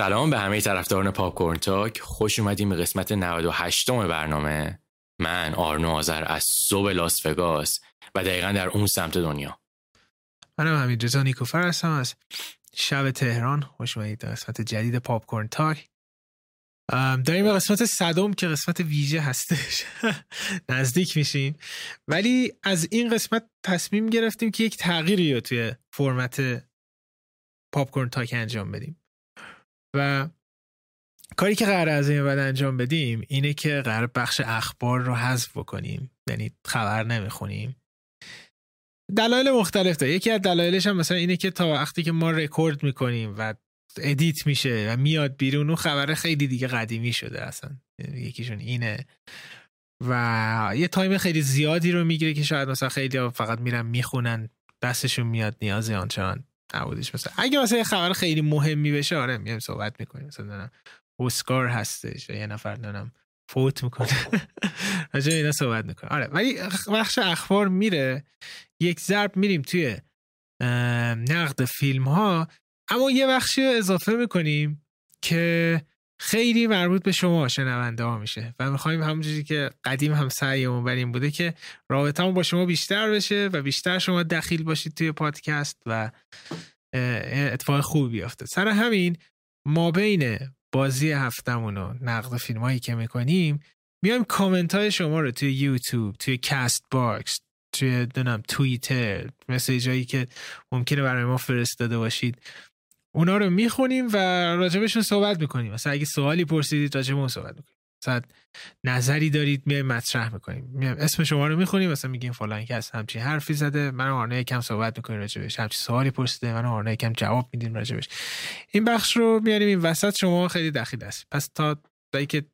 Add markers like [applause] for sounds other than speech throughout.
سلام به همه طرفداران Pop Talk. خوش اومدین به قسمت 98 م برنامه. من آرنو آذر از صبح لاس وگاس و دقیقا در اون سمت دنیا. منم امین رضا نیکوفر هستم. از شب تهران خوش اومدید قسمت جدید Pop Talk. داریم به قسمت صدم که قسمت ویژه هستش. [laughs] نزدیک میشیم. ولی از این قسمت تصمیم گرفتیم که یک تغییری رو توی فرمت Pop Talk انجام بدیم. و کاری که قرار از این بعد انجام بدیم اینه که قرار بخش اخبار رو حذف بکنیم. یعنی خبر نمی‌خونیم. دلایل مختلف داره. یکی از دلایلش هم مثلا اینه که تا وقتی که ما رکورد می‌کنیم و edit میشه و میاد بیرون اون خبر خیلی دیگه قدیمی شده اصلا. یکیشون اینه. و یه time خیلی زیادی رو می‌گیره که شاید مثلا خیلی فقط میرن می‌خونن دستشون میاد نیازی آنچنان. نبودش. مثلا اگه مثلا یه خبر خیلی مهمی بشه آره میایم صحبت می‌کنیم. مثلا دارم اسکار هستش یه نفر دارم فوت می‌کنه. [laughs] راجع اینا صحبت می‌کنه آره ولی بخش اخبار میره. یک ضرب میریم توی نقد فیلم ها اما یه بخشی اضافه می‌کنیم که خیلی مربوط به شما شنونده ها میشه و می‌خوایم همونجوری که قدیم هم سعیمون بر این بوده که رابطه با شما بیشتر بشه و بیشتر شما دخیل باشید توی پادکست و اتفاق خوبی بیافته سر همین ما بین بازی هفتمون و نقد فیلم هایی که می‌کنیم میایم کامنت های شما رو توی یوتیوب توی Castbox توی نمی‌دونم توییتر message هایی که ممکنه برای ما فرستاده باشید. اونا رو می‌خونیم و راجبشون صحبت می‌کنیم. مثلا اگه سوالی پرسیدید راجب اون صحبت می‌کنیم. مثلا نظری دارید میایم مطرح می‌کنیم. میایم اسم شما رو می‌خونیم مثلا میگیم فلان کس همچین حرفی زده من آرنه یکم صحبت می‌کنیم راجبش. همچین سوالی پرسیده من آرنه یکم جواب میدیم راجبش. این بخش رو میاریم این وسط شما خیلی دخیل است. پس تا که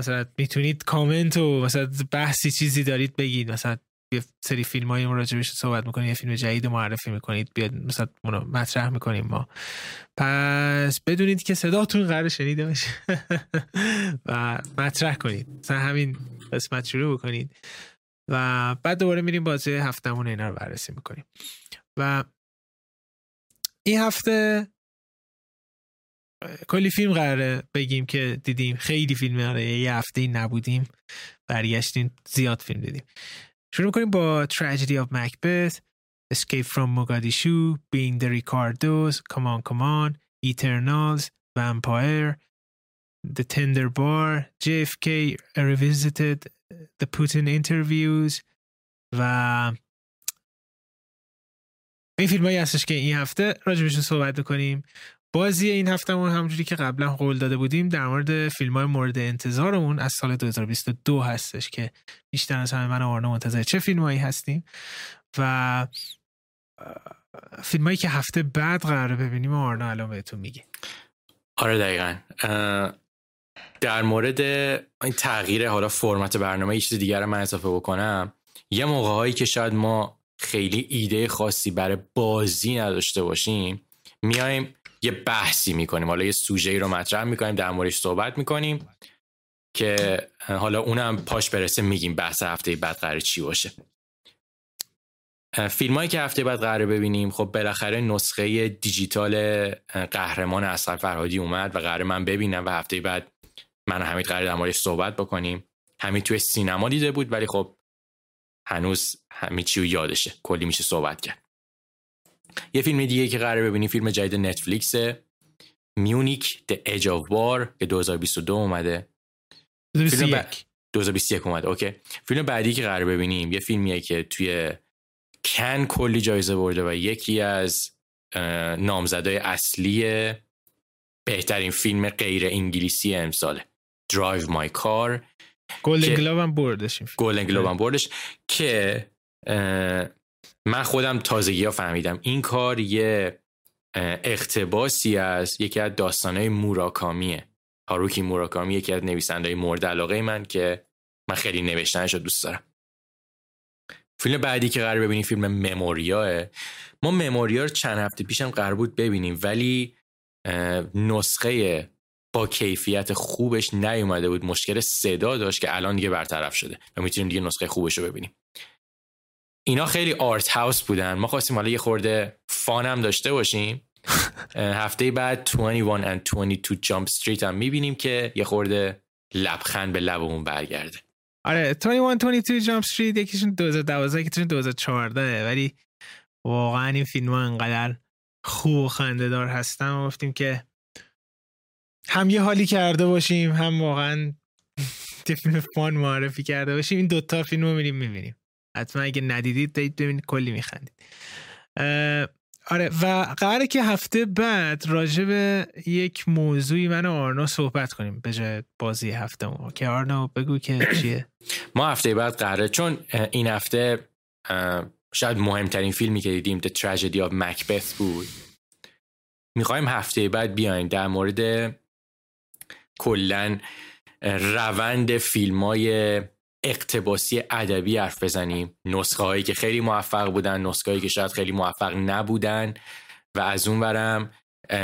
مثلا می‌تونید کامنت و مثلا بحثی چیزی دارید بگید. مثلا یه سری فیلم های راجبش صحبت می‌کنید یه فیلم جدید معرفی می‌کنید بیاد مثلا اونو مطرح می‌کنیم ما. پس بدونید که صداتون قرار شنیده باشه. [laughs] و مطرح کنید. مثلا همین قسمت شروع بکنید. و بعد دوباره میریم بازی هفتمون اینا رو بررسی می‌کنیم. و این هفته کلی فیلم قراره بگیم که دیدیم. خیلی فیلم قراره یه هفته نبودیم. برگشتیم زیاد فیلم دیدیم. شروع می‌کنیم با Tragedy of Macbeth Escape from Mogadishu Being the Ricardos Come on Come on Eternals Vampire The Tender Bar JFK Revisited The Putin Interviews و این فیلم هایی هستش که این هفته راجبشون صحبت کنیم بازی این هفتهمون همونجوری که قبلا قول داده بودیم در مورد فیلم های مورد انتظارمون از سال 2022 هستش که بیشتر از همه من آرنا منتظر چه فیلم هایی هستیم و فیلم هایی که هفته بعد قراره ببینیم آرنا الان بهتون میگه. آره دقیقا. در مورد این تغییر حالا فرمت برنامه یه چیز دیگر من اضافه بکنم. یه موقع هایی که شاید ما خیلی ایده خاصی برای بازی نداشته باشیم میایم یه بحثی می‌کنیم. حالا یه سوژه رو مطرح می‌کنیم در موردش صحبت می‌کنیم که حالا اونم پاش برسه میگیم بحث هفته بعد قرار چی باشه. فیلم هایی که هفته بعد قرار ببینیم خب بالاخره نسخه دیجیتال قهرمان اصغر فرهادی اومد و قرار من ببینم و هفته بعد من همین قرار در موردش صحبت بکنیم. همین توی سینما دیده بود ولی خب هنوز همین چی یادشه. کلی میشه صحبت کرد. یه فیلم دیگه که قرار ببینیم فیلم جدید نتفلیکس Munich The Edge of War که 2022 اومده. 2021 2021 اومده OK. فیلم بعدی که قرار ببینیم یه فیلمیه که توی کن کلی جایزه برده و یکی از نامزدای اصلی بهترین فیلم غیر انگلیسی امساله. Drive My Car Golden Globe هم بردش Golden Globe هم بردش که من خودم تازگی ها فهمیدم. این کار یه اقتباسی از یکی از داستانهای موراکامیه. هاروکی موراکامی یکی از نویسنده مورد علاقه من که من خیلی نوشتنش رو دوست دارم. فیلم بعدی که قرار ببینیم فیلم مموریاه. ما مموریا رو چند هفته پیشم قرار بود ببینیم ولی نسخه با کیفیت خوبش نیومده بود. مشکل صدا داشت که الان دیگه برطرف شده و می‌تونیم دیگه نسخه خوبش رو ببینیم. اینا خیلی آرت هاوس بودن. ما خواستیم حالا یه خورده فانم داشته باشیم. هفته بعد 21 and 22 جامپ استریت هم می‌بینیم که یه خورده لبخند به لبمون برگرده. آره 21 22 جامپ استریت یکیشون 2012 یکیشون 2014 ولی واقعا این فیلم ها انقدر خوب و خنده دار هستن و گفتیم که هم یه حالی کرده باشیم هم واقعا [laughs] فیلم فان معرفی کرده باشیم. این دوتا فیلم رو میریم می‌بینیم. حتما اگه ندیدید دید ببینید کلی میخندید. آره و قراره که هفته بعد راجع به یک موضوعی من و آرنا صحبت کنیم به جای بازی هفته ما که آرنا بگو که [coughs] چیه؟ ما هفته بعد قراره چون این هفته شاید مهمترین فیلمی که دیدیم The Tragedy of Macbeth بود. می‌خوایم هفته بعد بیایم در مورد کلا روند فیلم های اقتباسی ادبی حرف بزنیم. نسخه هایی که خیلی موفق بودن نسخه هایی که شاید خیلی موفق نبودن. و از اون برم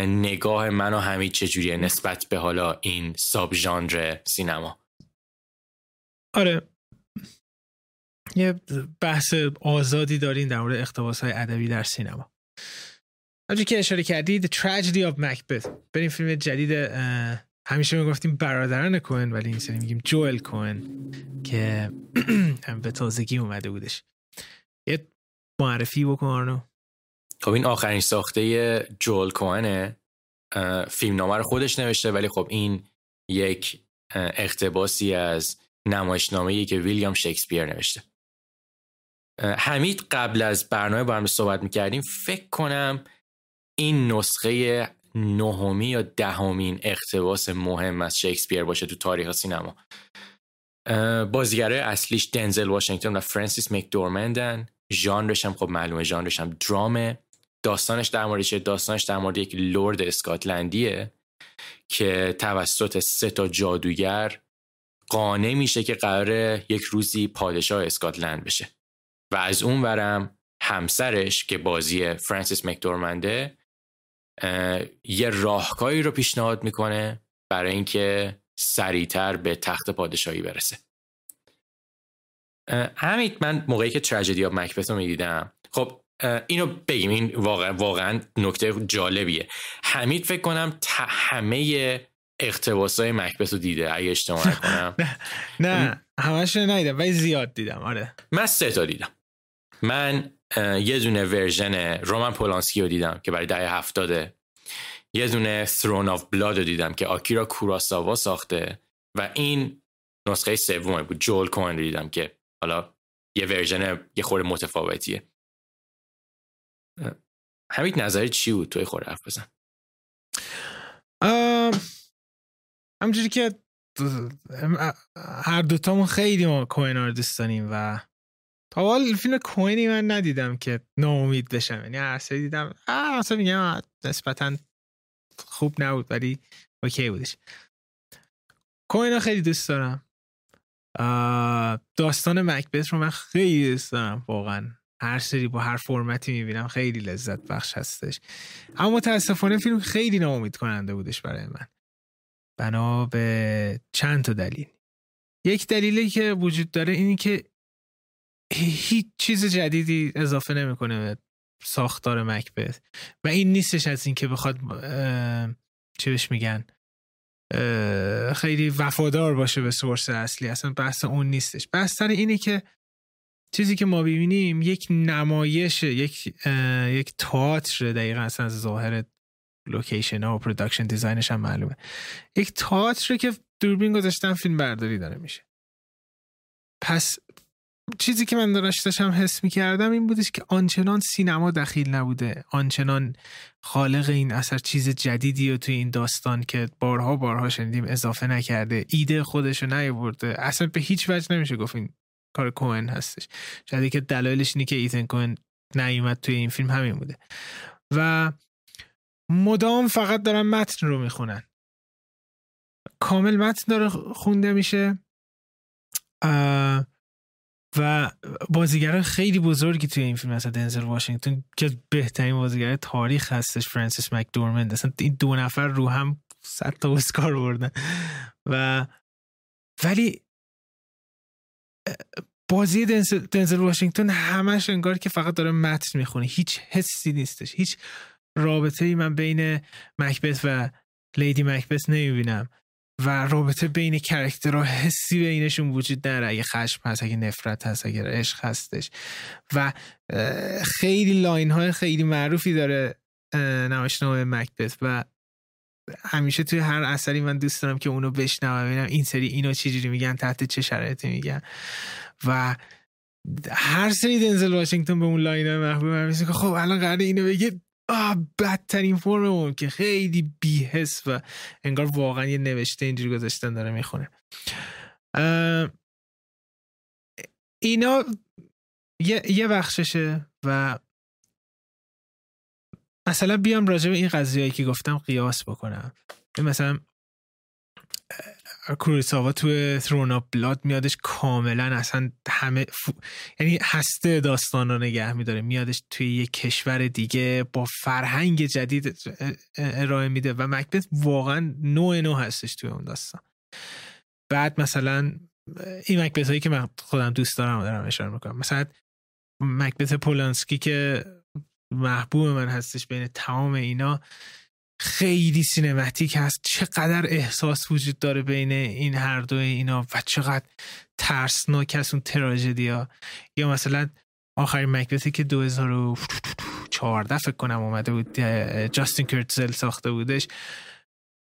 نگاه من و همین چجوریه نسبت به حالا این ساب ژانر سینما؟ آره. یه بحث آزادی دارین در مورد اقتباس های ادبی در سینما. همچون که اشاره کردید The Tragedy of Macbeth. بریم فیلم جدید همیشه می‌گفتیم برادران کوهن ولی این سری میگیم جوئل کوهن که [clears throat] به تازگی اومده بودش. یه معرفی بکن خب این آخرین ساخته جوئل کوهنه. فیلم نامه رو خودش نوشته ولی خب این یک اقتباسی از نمایشنامه که ویلیام شکسپیر نوشته. حمید قبل از برنامه با هم صحبت می‌کردیم فکر کنم این نسخه نهمی یا دهمین اقتباس مهم از شکسپیر باشه تو تاریخ سینما. بازیگره اصلیش دنزل واشنگتن و فرانسیس مکدورمندن. ژانرش هم خب معلومه ژانرش هم درامه. داستانش در مورد چه داستانش در مورد یک لرد اسکاتلندیه که توسط سه تا جادوگر قانع میشه که قراره یک روزی پادشاه اسکاتلند بشه. و از اون ورم همسرش که بازی فرانسیس مکدورمنده یه راهکاری رو پیشنهاد می‌کنه برای اینکه سریعتر به تخت پادشاهی برسه. همین من موقعی که تراژدی آف مکبت رو می‌دیدم خب اینو بگیم این واقعا واقعا نکته جالبیه. حمید فکر کنم همه اقتباس های مکبت رو دیده اگه اشتباه کنم [laughs] نه همش ندیدم ولی زیاد دیدم آره. من سه تا دیدم. من یه دونه version رومن پولانسکی رو دیدم که برای دهه هفتاده. یه دونه Throne of Blood رو دیدم که آکیرا کوراساوا ساخته و این نسخه سومه بود. جوئل کوئن رو دیدم که حالا یه version یه خورده متفاوتیه. همین نظری چی بود؟ توی خورده حرف بزن. همجوری که هر دوتامون خیلی ما کوین رو دوست داریم و تا حال فیلم کوینی من ندیدم که ناامید بشم. یعنی هر سری دیدم مثلا میگم نسبتا خوب نبود ولی اوکی بودش. کوین خیلی دوست دارم. داستان مکبت رو من خیلی دوست دارم واقعا. هر سری با هر فرمتی می‌بینم خیلی لذت بخش هستش. اما متاسفانه فیلم خیلی ناامید کننده بودش برای من. بنا به چند تا دلیل. یک دلیلی که وجود داره اینی که هیچ چیز جدیدی اضافه نمی‌کنه به ساختار مکبت و این نیستش از اینکه بخواد چی بهش میگن خیلی وفادار باشه به سورس اصلی. اصلا بحث اون نیستش. بحث سر اینه که چیزی که ما ببینیم یک نمایش یک یک تئاتر دقیقا اصلا از ظاهر location ها و production design ش هم معلومه. یک تئاتر که دوربین گذاشتن فیلم برداری داره میشه. پس چیزی که من داشتم حس می کردم این بودش که آنچنان سینما دخیل نبوده. آنچنان خالق این اثر چیز جدیدی رو توی این داستان که بارها بارها شنیدیم اضافه نکرده. ایده خودش رو نیاورده. اصلا به هیچ وجه نمیشه گفت این کار کوهن هستش. شاید که دلایلش اینه که ایتن کوهن نیومد توی این فیلم همین بوده. و مدام فقط دارن متن رو می‌خونن. کامل متن داره خونده میشه. و بازیگر خیلی بزرگی توی این فیلم مثلا دنزل واشنگتن که بهترین بازیگر تاریخ هستش فرانسیس مکدورمند اصلا این دو نفر رو هم صد تا اسکار بردن. و ولی بازی دنزل, دنزل واشنگتن همش انگار که فقط داره متن می‌خونه. هیچ حسی نیستش. هیچ رابطه ای من بین مکبت و لیدی مکبت نمی‌بینم. و رابطه بین character ها حسی بینشون وجود نداره. اگه خشم هست اگه نفرت هست اگه عشق هستش. و خیلی line های خیلی معروفی داره نمایشنامه مکبت. و همیشه توی هر اثری من دوست دارم که اونو بشنوم ببینم این سری اینو چجوری میگن تحت چه شرایطی میگن. و هر سری دنزل واشنگتن به اون لاین محبوب من که خب الان قراره اینو بگه. بدترین فرم که خیلی بیهس و انگار واقعا یه نوشته اینجوری گذاشتن داره می‌خونه. اینا یه, یه بخششه و مثلا بیام راجع به این قضیه‌ای که گفتم قیاس بکنم. مثلا کوریساوا توی ترون بلاد میادش کاملا اصلا همه یعنی هسته داستان رو نگه میداره. میادش توی یه کشور دیگه با فرهنگ جدید ارائه میده و مکبت واقعا نوع نو هستش توی اون داستان. بعد مثلا این مکبت هایی که من خودم دوست دارم دارم اشاره می‌کنم. مثلا مکبت پولانسکی که محبوب من هستش بین تمام اینا خیلی سینماتیک هست. چقدر احساس وجود داره بین این هر دو اینا و چقدر ترسناک هست اون تراژدی ها یا مثلا آخرین مکبتی که 2014 فکر کنم اومده بود جاستین کرتزل ساخته بودش.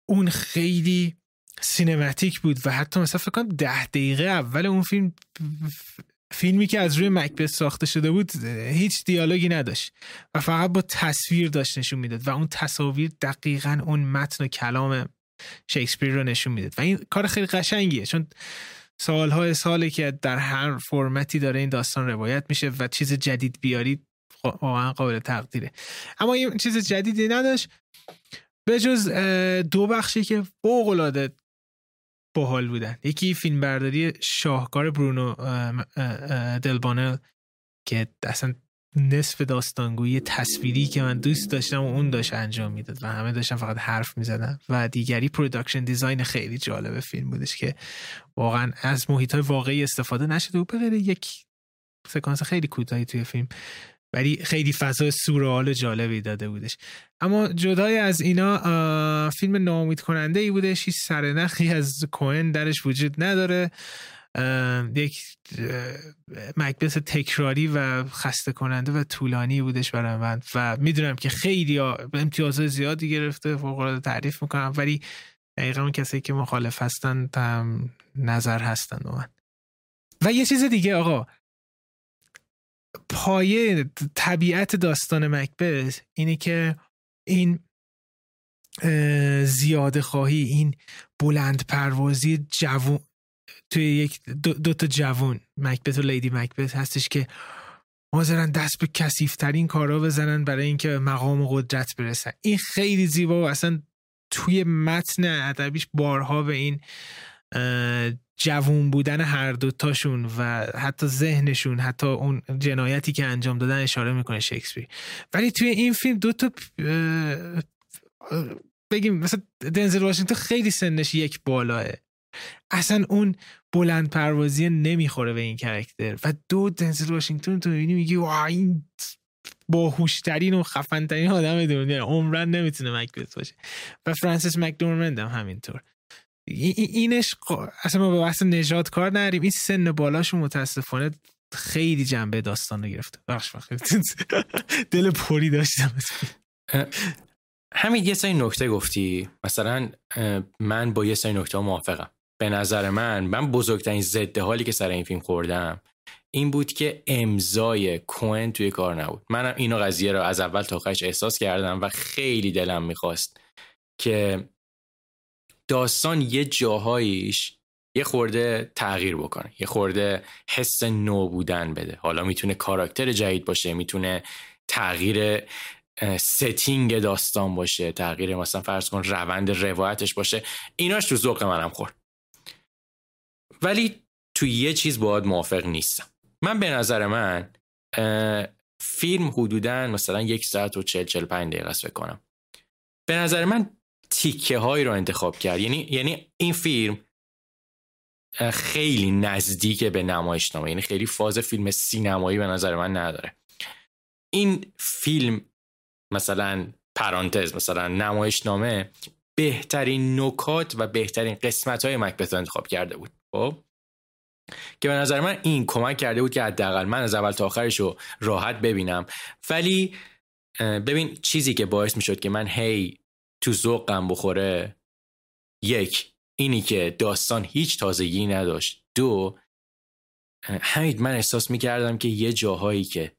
اون خیلی سینماتیک بود و حتی مثلا فکر کنم ده دقیقه اول اون فیلم فیلمی که از روی مکبت ساخته شده بود هیچ دیالوگی نداشت و فقط با تصویر داشت نشون می‌داد و اون تصاویر دقیقا اون متن و کلام شکسپیر رو نشون می‌داد. و این کار خیلی قشنگیه چون سالهای ساله که در هر فرمتی داره این داستان روایت میشه و چیز جدید بیاری واقعا قابل تقدیره. اما این چیز جدیدی نداشت. به جز دو بخشی که فوق العاده باحال بودن. یکی فیلم برداری شاهکار برونو دلبونل که اصلا نصف داستانگویی تصویری که من دوست داشتم و اون داشت انجام می‌داد و همه داشتن فقط حرف می‌زدن و دیگری production design خیلی جالب فیلم بودش که واقعا از محیط های واقعی استفاده نشده و بغیر یک سکانس خیلی کوتاهی توی فیلم ولی خیلی فضا سورال جالبی داده بودش. اما جدای از اینا فیلم نامید کننده ای بودش. هیچ سرنخی از کوهن درش وجود نداره. یک مکبس تکراری و خسته کننده و طولانی بودش برای من. و می‌دونم که خیلی امتیاز زیادی گرفته فوق تعریف می‌کنم. ولی دقیقا اون کسی که مخالف هستن نظر هستن من. و یه چیز دیگه آقا. پایه طبیعت داستان مکبث اینه که این زیاده خواهی این بلند پروازی جوون توی یک دو, تا جوون مکبت و لیدی مکبت هستش که حاضرن دست به کسیفترین کارا بزنن برای اینکه مقام و قدرت برسن. این خیلی زیبا و اصلا توی متن ادبیش بارها به این جوون بودن هر دوتاشون و حتی ذهنشون حتی اون جنایتی که انجام دادن اشاره می‌کنه شکسپیر. ولی توی این فیلم دو تا بگیم مثلا دنزل واشنگتن خیلی سنش یک بالاه. اصلا اون بلند پروازی نمی‌خوره به این کرکتر و دو دنزل واشنگتن تو می‌بینی میگی وا این باهوشترین و خفنترین آدم دنیا. عمرن نمی‌تونه مکبت باشه. و فرانسیس مکدورمند هم همینطور. اینش اصلا ما به بحث نجات کار نریم این سن بالاشون متاسفانه خیلی جنبه داستان رو گرفته. بخش [laughs] دل پوری داشتم. همین یه سری نکته گفتی. مثلا من با یه سری نکته موافقم. به نظر من من بزرگترین ضد حالی که سر این فیلم خوردم این بود که امضای کوئن توی کار نبود. منم اینو قضیه رو از اول تا آخرش احساس کردم و خیلی دلم می‌خواست که داستان یه جاهاییش یه خورده تغییر بکنه یه خورده حس نو بودن بده. حالا می‌تونه کاراکتر جدید باشه می‌تونه تغییر ستینگ داستان باشه تغییر مثلا فرض کن روند روایتش باشه. ایناش تو ذوق منم خورد. ولی تو یه چیز باید موافق نیستم. من به نظر من فیلم حدودا مثلا یک ساعت و چل چل پنج دقیقه است کنم. به نظر من تیکه هایی رو انتخاب کرد. یعنی یعنی این فیلم خیلی نزدیک به نمایشنامه. یعنی خیلی فاز فیلم سینمایی به نظر من نداره. این فیلم مثلا پرانتز مثلا نمایشنامه بهترین نکات و بهترین قسمت های مکبت انتخاب کرده بود. خب؟ که به نظر من این کمک کرده بود که حداقل من از اول تا آخرش رو راحت ببینم. ولی ببین چیزی که باعث می شد که من هی تو ذوقم بخوره. یک اینی که داستان هیچ تازگی نداشت. دو همین من احساس می کردم که یه جاهایی که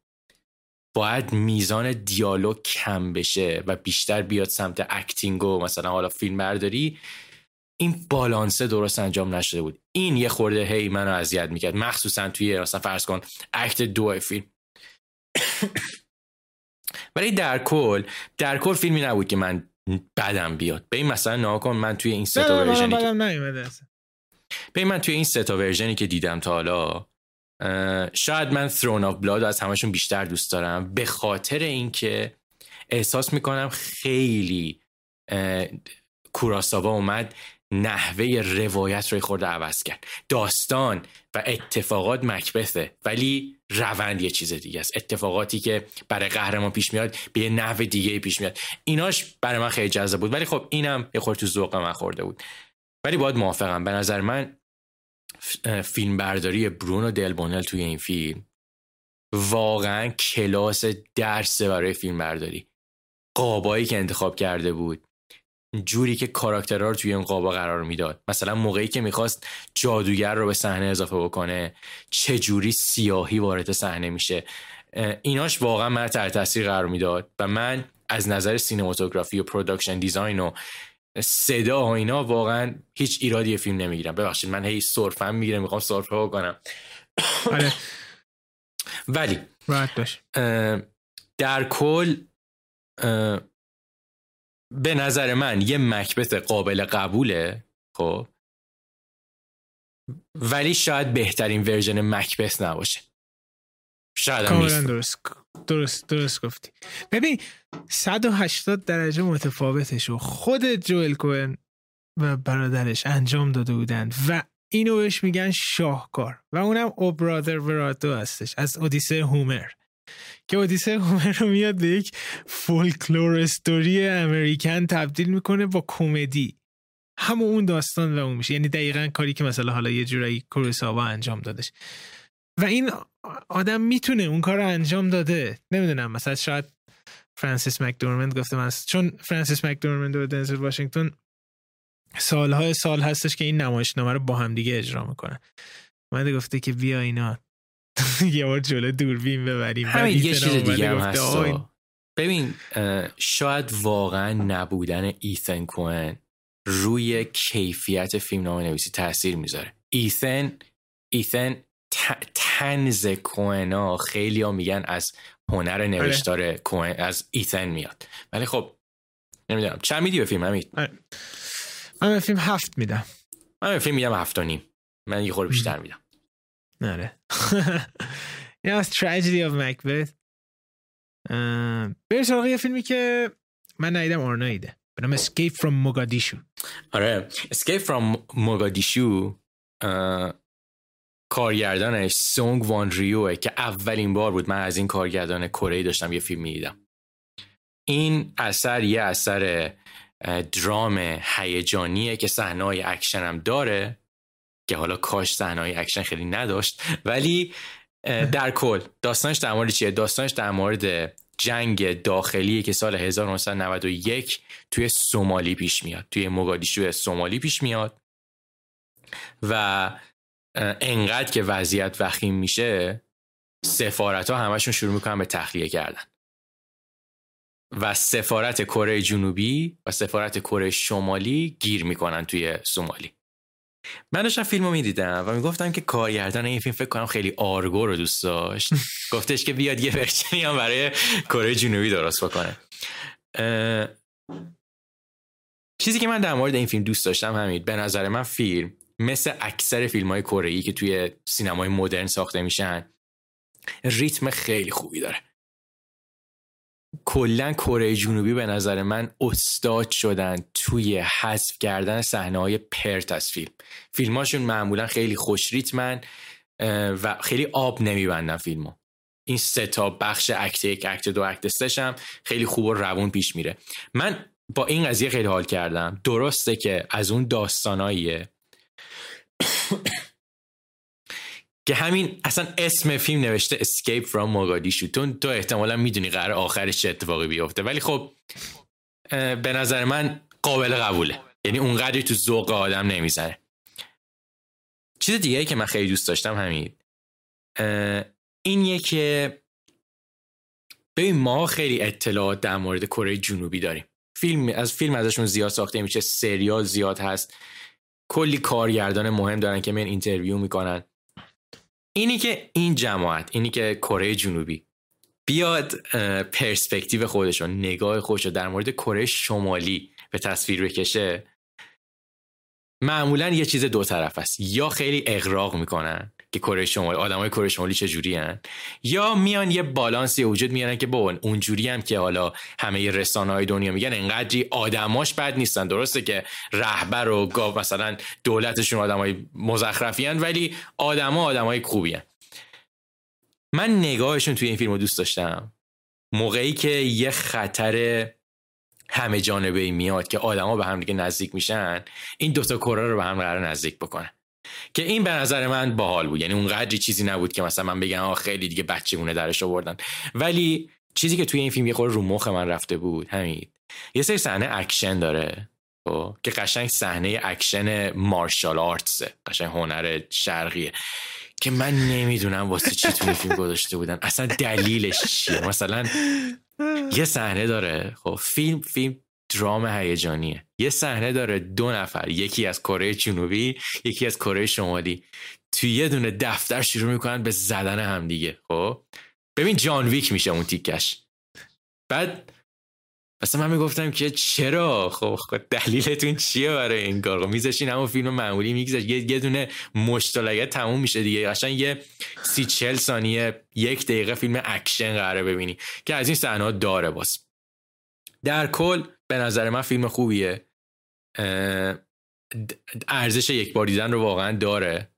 باید میزان دیالوگ کم بشه و بیشتر بیاد سمت acting و مثلا حالا فیلم برداری این بالانسه درست انجام نشده بود. این یه خورده هی منو اذیت می‌کرد. مخصوصا توی مثلا فرض کن act دو فیلم. [coughs] ولی در کل در کل فیلمی نبود که من بدم بیاد. به این مثلا ناکن من توی این سه تا version ی به من توی این سه تا version ی که دیدم تا حالا شاید من Throne of Blood از همشون بیشتر دوست دارم. به خاطر اینکه احساس می‌کنم خیلی کوراساوا اومد. نحوه روایت رو خورده عوض کرد. داستان و اتفاقات مکبثه ولی روند یه چیز دیگه است. اتفاقاتی که برای قهرمان پیش میاد به یه نحو دیگه پیش میاد. ایناش برای من خیلی جذاب بود ولی خب اینم یه خورده تو ذوق من خورده بود. ولی باید موافقم به نظر من فیلم برداری برونو دلبونل توی این فیلم واقعا کلاس درسه برای فیلم برداری قابایی که انتخاب کرده بود. جوری که کاراکترها رو توی این قابا قرار می‌داد. مثلا موقعی که می‌خواست جادوگر رو به صحنه اضافه بکنه چه جوری سیاهی وارد صحنه میشه؟ ایناش واقعا من تحت تاثیر قرار می‌داد و من از نظر cinematography و production design و صدا و اینا واقعا هیچ ایرادی فیلم نمی‌گیرم. ببخشید من هی سرفم می‌گیرم می‌خوام سرفه بکنم. [coughs] آره. ولی در کل به نظر من یه مکبت قابل قبوله خب؟ ولی شاید بهترین ورژن مکبت نباشه. شاید کاملا درست درست درست گفتی. ببین 180 درجه متفاوتش و خود جوئل کوئن و برادرش انجام داده بودند و اینو بهش میگن شاهکار و اونم او برادر وراتو هستش از اودیسه هومر. که اودیسه هومر رو میاد به یک فولکلور استوری امریکن تبدیل می‌کنه با کمدی. همون اون داستان و اون میشه. یعنی دقیقا کاری که مثلا حالا یه جورایی کوریساوا انجام دادش. و این آدم می‌تونه اون کار رو انجام داده. نمی‌دونم مثلا شاید فرانسیس مکدورمند گفته من چون فرانسیس مکدورمند و دنزل واشنگتن سالهای سال هستش که این نمایشنامه رو با هم دیگه اجرا می‌کنن. من گفته که بیا اینا [laughs] یه بار جلو دوربین ببریم همین یه چیز دیگه هم هست. ببین شاید واقعا نبودن ایثن کوئن روی کیفیت فیلم نامه نویسی تاثیر می‌ذاره. ایثن ایثن تنز کوئنا خیلی ها میگن از هنر آره. نوشتار کوئن از ایثن میاد. ولی خب نمی‌دونم. چند میدی به فیلم همید آره. من به فیلم هفت میدم. من به فیلم میدم هفت و نیم. من یه خورده بیشتر میدم. نره این از Tragedy of Macbeth. بریم سراغ یه فیلمی که من ندیدم آرنایده. به نام Escape from Mogadishu. آره. Escape from Mogadishu کارگردانش سونگ وان ریوه که اولین بار بود من از این کارگردان کره‌ای داشتم یه فیلم می‌دیدم این اثر یه اثر درام هیجانیه که صحنه اکشن هم داره. که حالا کاش صحنه اکشن خیلی نداشت ولی در کل داستانش در مورد چیه؟ داستانش در مورد جنگ داخلی که سال 1991 توی سومالی پیش میاد توی مگادیشو سومالی پیش میاد و انقدر که وضعیت وخیم میشه سفارت ها همشون شروع می‌کنن به تخلیه کردن. و سفارت کره جنوبی و سفارت کره شمالی گیر می‌کنن توی سومالی. من داشتم فیلم رو می‌دیدم و می‌گفتم که کارگردان این فیلم فکر کنم خیلی آرگو رو دوست داشت. [laughs] گفتش که بیاد یه ورژنی هم برای کره جنوبی درست بکنه. چیزی که من در مورد این فیلم دوست داشتم همین به نظر من فیلم مثل اکثر فیلم های کره که توی سینمای مدرن ساخته میشن ریتم خیلی خوبی داره. کلا کره جنوبی به نظر من استاد شدن توی حذف کردن صحنه های پرت از فیلم. فیلماشون معمولا خیلی خوش ریتمن و خیلی آب نمیبندن فیلمو. این سه تا بخش اکت یک اکت دو اکت سه هم خیلی خوب و روون پیش میره. من با این قضیه خیلی حال کردم. درسته که از اون داستاناییه. که همین اصلا اسم فیلم نوشته Escape from Mogadishu. تو تو احتمالا می‌دونی قرار آخرش چه اتفاقی بیفته. ولی خب به نظر من قابل قبوله. یعنی اونقدری تو ذوق آدم نمی‌زنه چیز دیگه ای که من خیلی دوست داشتم همین. اینیه که ببین ما خیلی اطلاعات در مورد کره جنوبی داریم. فیلم از فیلم ازشون زیاد ساخته میشه سریال زیاد هست. کلی کارگردان مهم دارن که من interview می‌کنن. اینی که این جماعت اینی که کره جنوبی بیاد پرسپکتیو خودشو نگاه خودشو در مورد کره شمالی به تصویر بکشه معمولا یه چیز دو طرف است. یا خیلی اغراق می‌کنن که کره شمالی آدمای کره شمالی چجوری هن؟ یا میان یه بالانسی وجود میارن که اون اونجوری هم که حالا همه رسانه های دنیا میگن انقدری آدماش بد نیستن. درسته که رهبر و گاو مثلا دولتشون آدمای مزخرفی هن ولی آدما آدمای خوبی هن. من نگاهشون توی این فیلم رو دوست داشتم. موقعی که یه خطر همه جانبه میاد که آدما به هم دیگه نزدیک میشن این دوتا کره رو به هم قرار نزدیک بکنن. که این به نظر من باحال بود. یعنی اونقدری چیزی نبود که مثلا من بگم آه خیلی دیگه بچگونه درش آوردن. ولی چیزی که توی این فیلم یه خورده رو مخ من رفته بود همین یه سری صحنه اکشن داره خب، که قشنگ صحنه اکشن martial arts ه. قشنگ هنر شرقیه. که من نمی‌دونم واسه چی توی فیلم گذاشته بودن. اصلا دلیلش چیه؟ مثلا یه صحنه داره. خب فیلم فیلم درام هیجانیه. یه صحنه داره دو نفر یکی از کره جنوبی یکی از کره شمالی. توی یه دونه دفتر شروع می‌کنن به زدن همدیگه خب؟ ببین جان ویک میشه اون تیکش. بعد مثلا من می‌گفتم که چرا؟ خب, خب دلیلتون چیه برای این کار خب میذاشین همون فیلم معمولی میگذاش یه, یه دونه مشت و لگده تموم میشه دیگه. قشنگ یه سی چل ثانیه یک دقیقه فیلم اکشن قراره ببینی که از این صحنه داره باز. در کل به نظر من فیلم خوبیه. ارزش یک بار دیدن رو واقعا داره.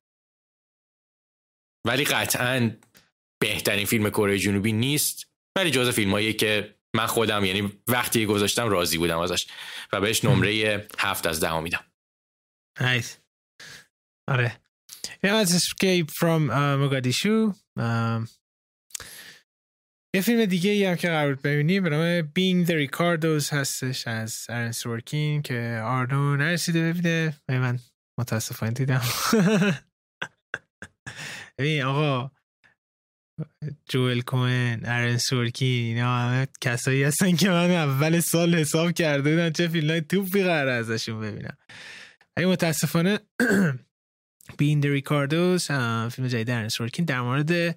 ولی قطعا بهترین فیلم کره جنوبی نیست. ولی جز فیلمایی که من خودم یعنی وقتی گذاشتم راضی بودم ازش. و بهش نمره هفت از ده میدم. نایس آره. از Escape from uh, یه فیلم دیگه ای هم که قرار ببینیم به نام Being the Ricardos هستش از ارن سورکین که آرنو نرسیده ببینه. من متاسفانه دیدم. [laughs] ببین آقا جوئل کوین ارن سورکین اینا همه کسایی هستن که من اول سال حساب کرده بودن چه فیلم های توپی قرار ازشون ببینم. اگه متاسفانه [clears throat] Being the Ricardos فیلم جدید ارن سورکین در مورد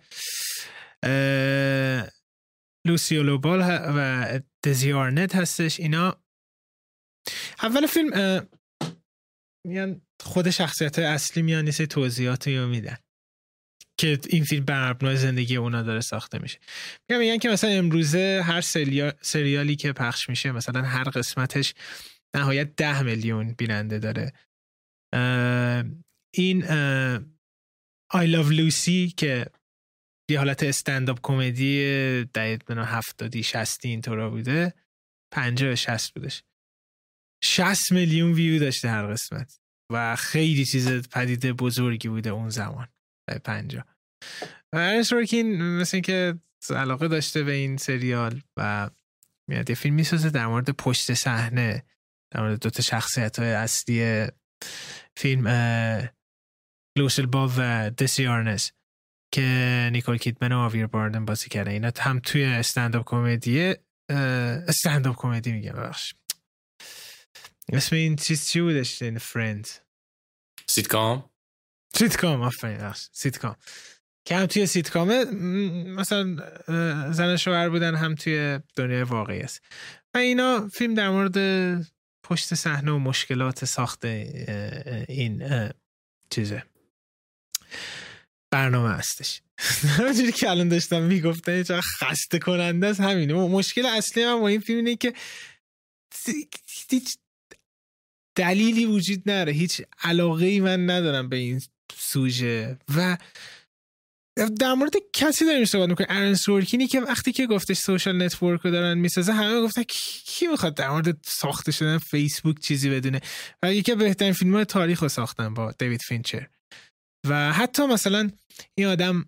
لوسیو لوبال و دزیارنت هستش اینا. اول فیلم میان خود شخصیت اصلی میان نیست توضیحات رو میدن که این فیلم بر مبنای زندگی اونا داره ساخته میشه. میگن میگن که مثلا امروزه هر سریالی که پخش میشه مثلا هر قسمتش نهایت ده میلیون بیننده داره. این I Love Lucy که یه حالت استنداپ کمدی بنا هفتادی شستی اینطورا بوده. پنجاه شست بودش. شست میلیون ویو داشته هر قسمت. و خیلی چیز پدیده بزرگی بوده اون زمان. پنجاه. و ارنس روکین مثل اینکه علاقه داشته به این سریال و میاد یه فیلم می‌سازه در مورد پشت صحنه در مورد دوتا شخصیت های اصلی فیلم لوسیل بال و دسی آرناز که نیکول کیدمن و خاویر باردم بازی کرده اینا هم توی استنداپ کمدی استنداپ کمدی میگم ببخش اسم این چیز چی بودش؟ این فرند sitcom؟ sitcom آفرین سیتکام. که هم توی سیتکامه مثلا زن شوهر بودن هم توی دنیای واقعی است. و اینا فیلم در مورد پشت صحنه و مشکلات ساخت این چیزه. برنامه هستش. [laughs] همونجوری که الان داشتم می‌گفتن چقدر خسته کننده است همینه مشکل اصلی من با این فیلم اینه که هیچ دلیلی وجود نداره. هیچ علاقه ای من ندارم به این سوژه. و در مورد کسی داریم صحبت می‌کنه آرون سورکینی که وقتی که گفتش Social Network رو دارن می‌سازه همه گفتن کی می‌خواد در مورد ساخته شدن فیسبوک چیزی بدونه؟ و یکی بهترین فیلم های تاریخ رو ساختن با دیوید فینچر. و حتی مثلا این آدم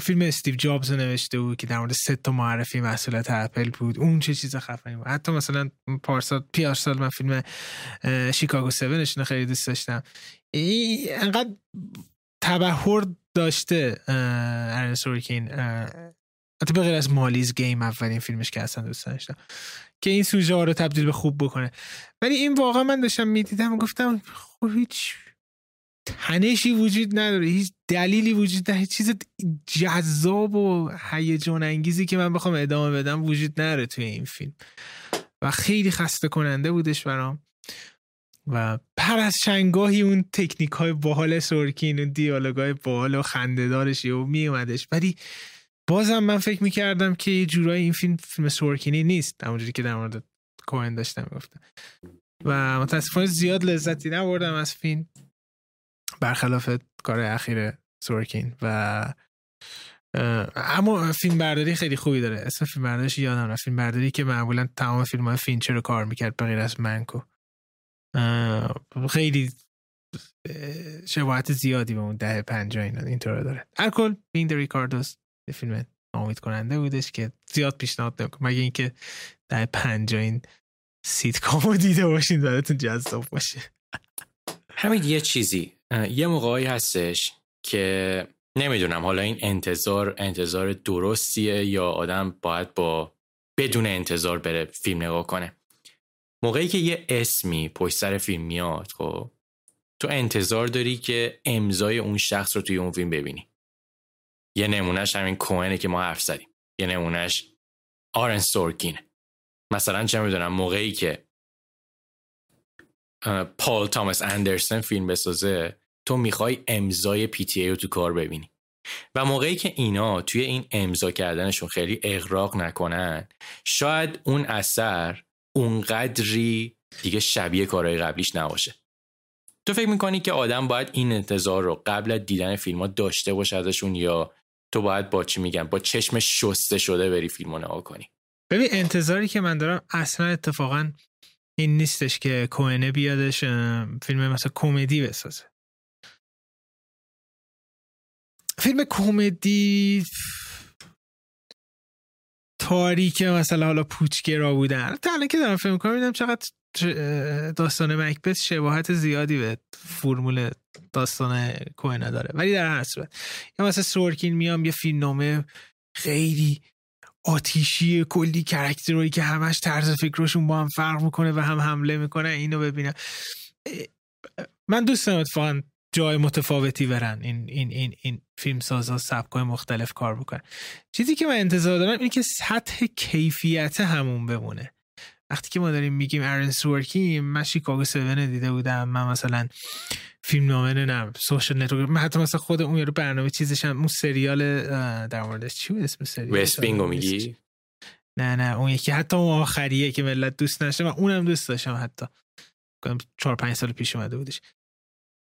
فیلم استیو جابز نوشته بود که در مورد سه تا معرفی محصولات اپل بود. اون چه چیز خفنی بود. حتی مثلا پارسال پیار سال من فیلم شیکاگو 7 خیلی دوست داشتم. انقدر تبهر داشته آرون سورکین. حتی به غیر از Molly's Game اولین فیلمش که اصلا دوست داشتم. که این سوژه ها رو تبدیل به خوب بکنه. ولی این واقعا من داشتم می‌دیدم گفتم خب هیچ تنشی وجود نداره. هیچ دلیلی وجود نداره. چیز جذاب و هیجان انگیزی که من بخوام ادامه بدم وجود نداره توی این فیلم. و خیلی خسته کننده بودش برام. و پر از شنگاهی اون تکنیک های باحال سورکین و دیالوگ های باحال و خندهدارش و می اومدش ولی بازم من فکر می‌کردم که یه جورایی این فیلم فیلم سورکینی نیست. همونجوری که در مورد کوهن داشتم گفتم و متاسفانه زیاد لذتی نبردم از فیلم. برخلاف کار اخیر سورکین و اما فیلم برداری خیلی خوبی داره. اسم فیلم برداریش یادم رفت. فیلم برداری که معمولا تمام فیلم های فینچر رو کار می‌کرد به از منکو. خیلی شباهت زیادی به اون ده پنجا اینا اینطور داره. هر کل بین ریکاردوس فیلم امید کننده بودش که زیاد پیشنهاد نمی‌کنم مگه اینکه ده پنجا این سیت کامو دیده باشین براتون جذاب باشه. همین یه چیزی. یه موقعی هستش که نمی‌دونم حالا این انتظار انتظار درستیه یا آدم باید با بدون انتظار بره فیلم نگاه کنه. موقعی که یه اسمی پشت سر فیلم میاد خب تو انتظار داری که امضای اون شخص رو توی اون فیلم ببینی. یه نمونهش همین کوهنه که ما حرف زدیم. یه نمونهش آرن سورکین مثلا چه می‌دونم موقعی که پال تامس اندرسن فیلم بسازه تو می‌خوای امضای پی تی ای رو تو کار ببینی. و موقعی که اینا توی این امضا کردنشون خیلی اغراق نکنن شاید اون اثر اونقدری دیگه شبیه کارهای قبلیش نباشه. تو فکر می‌کنی که آدم باید این انتظار رو قبل از دیدن فیلم ها داشته باشه ازشون یا تو باید با چی میگن با چشم شسته شده بری فیلم رو نگاه کنی؟ ببین انتظاری که من دارم اصلا اتفاقا این نیستش که کوهنه بیادش فیلم مثلا کمدی بسازه. فیلم کمدی تاریک مثلا حالا پوچگرا بودن. تا که دارم فیلم کنم میدم چقدر داستان مکبت شباهت زیادی به فرمول داستان کوهنه داره. ولی در هر صورت. یا مثلا سورکین میام یه فیلم نامه خیلی آتیشی کلی کرکترهایی که همش طرز فکرشون با هم فرق می‌کنه و هم حمله می‌کنه اینو ببینم. من دوست دارم اتفاقا جای متفاوتی برن. این این این این فیلم سازا سبکای مختلف کار بکنن. چیزی که من انتظار دارم اینه که سطح کیفیت همون بمونه. وقتی که ما داریم میگیم آرون سورکین من شیکاگو 7 دیده بودم. من مثلا فیلم نامه نم Social Network من حتی مثلا خود اون یارو برنامه چیزش هم اون سریال در موردش چی بود اسم سریال؟ West Wing میگی؟ نه نه اون یکی حتی اون آخریه که ملت دوست نشه من اونم دوست داشتم حتی. چهار پنج سال پیش اومده بودش.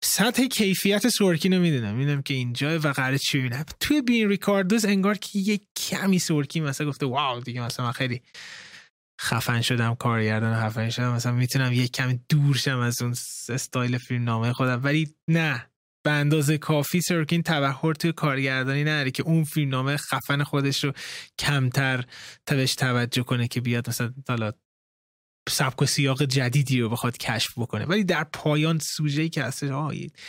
سطح کیفیت سورکین رو می‌دونم. می‌دونم که اینجا و قرار چی ببینم. توی Being the Ricardos انگار که یه کمی سورکین مثلا گفته wow دیگه مثلا من خیلی خفن شدم کارگردان خفن شدم مثلا می‌تونم یه کمی دور شم از اون استایل فیلم نامه خودم. ولی نه به اندازه کافی سرکین تبهر توی کارگردانی نداره که اون فیلم نامه خفن خودش رو کمتر تبش توجه کنه که بیاد مثلا حالا سبک و سیاق جدیدی رو بخواد کشف بکنه. ولی در پایان سوژه که هستش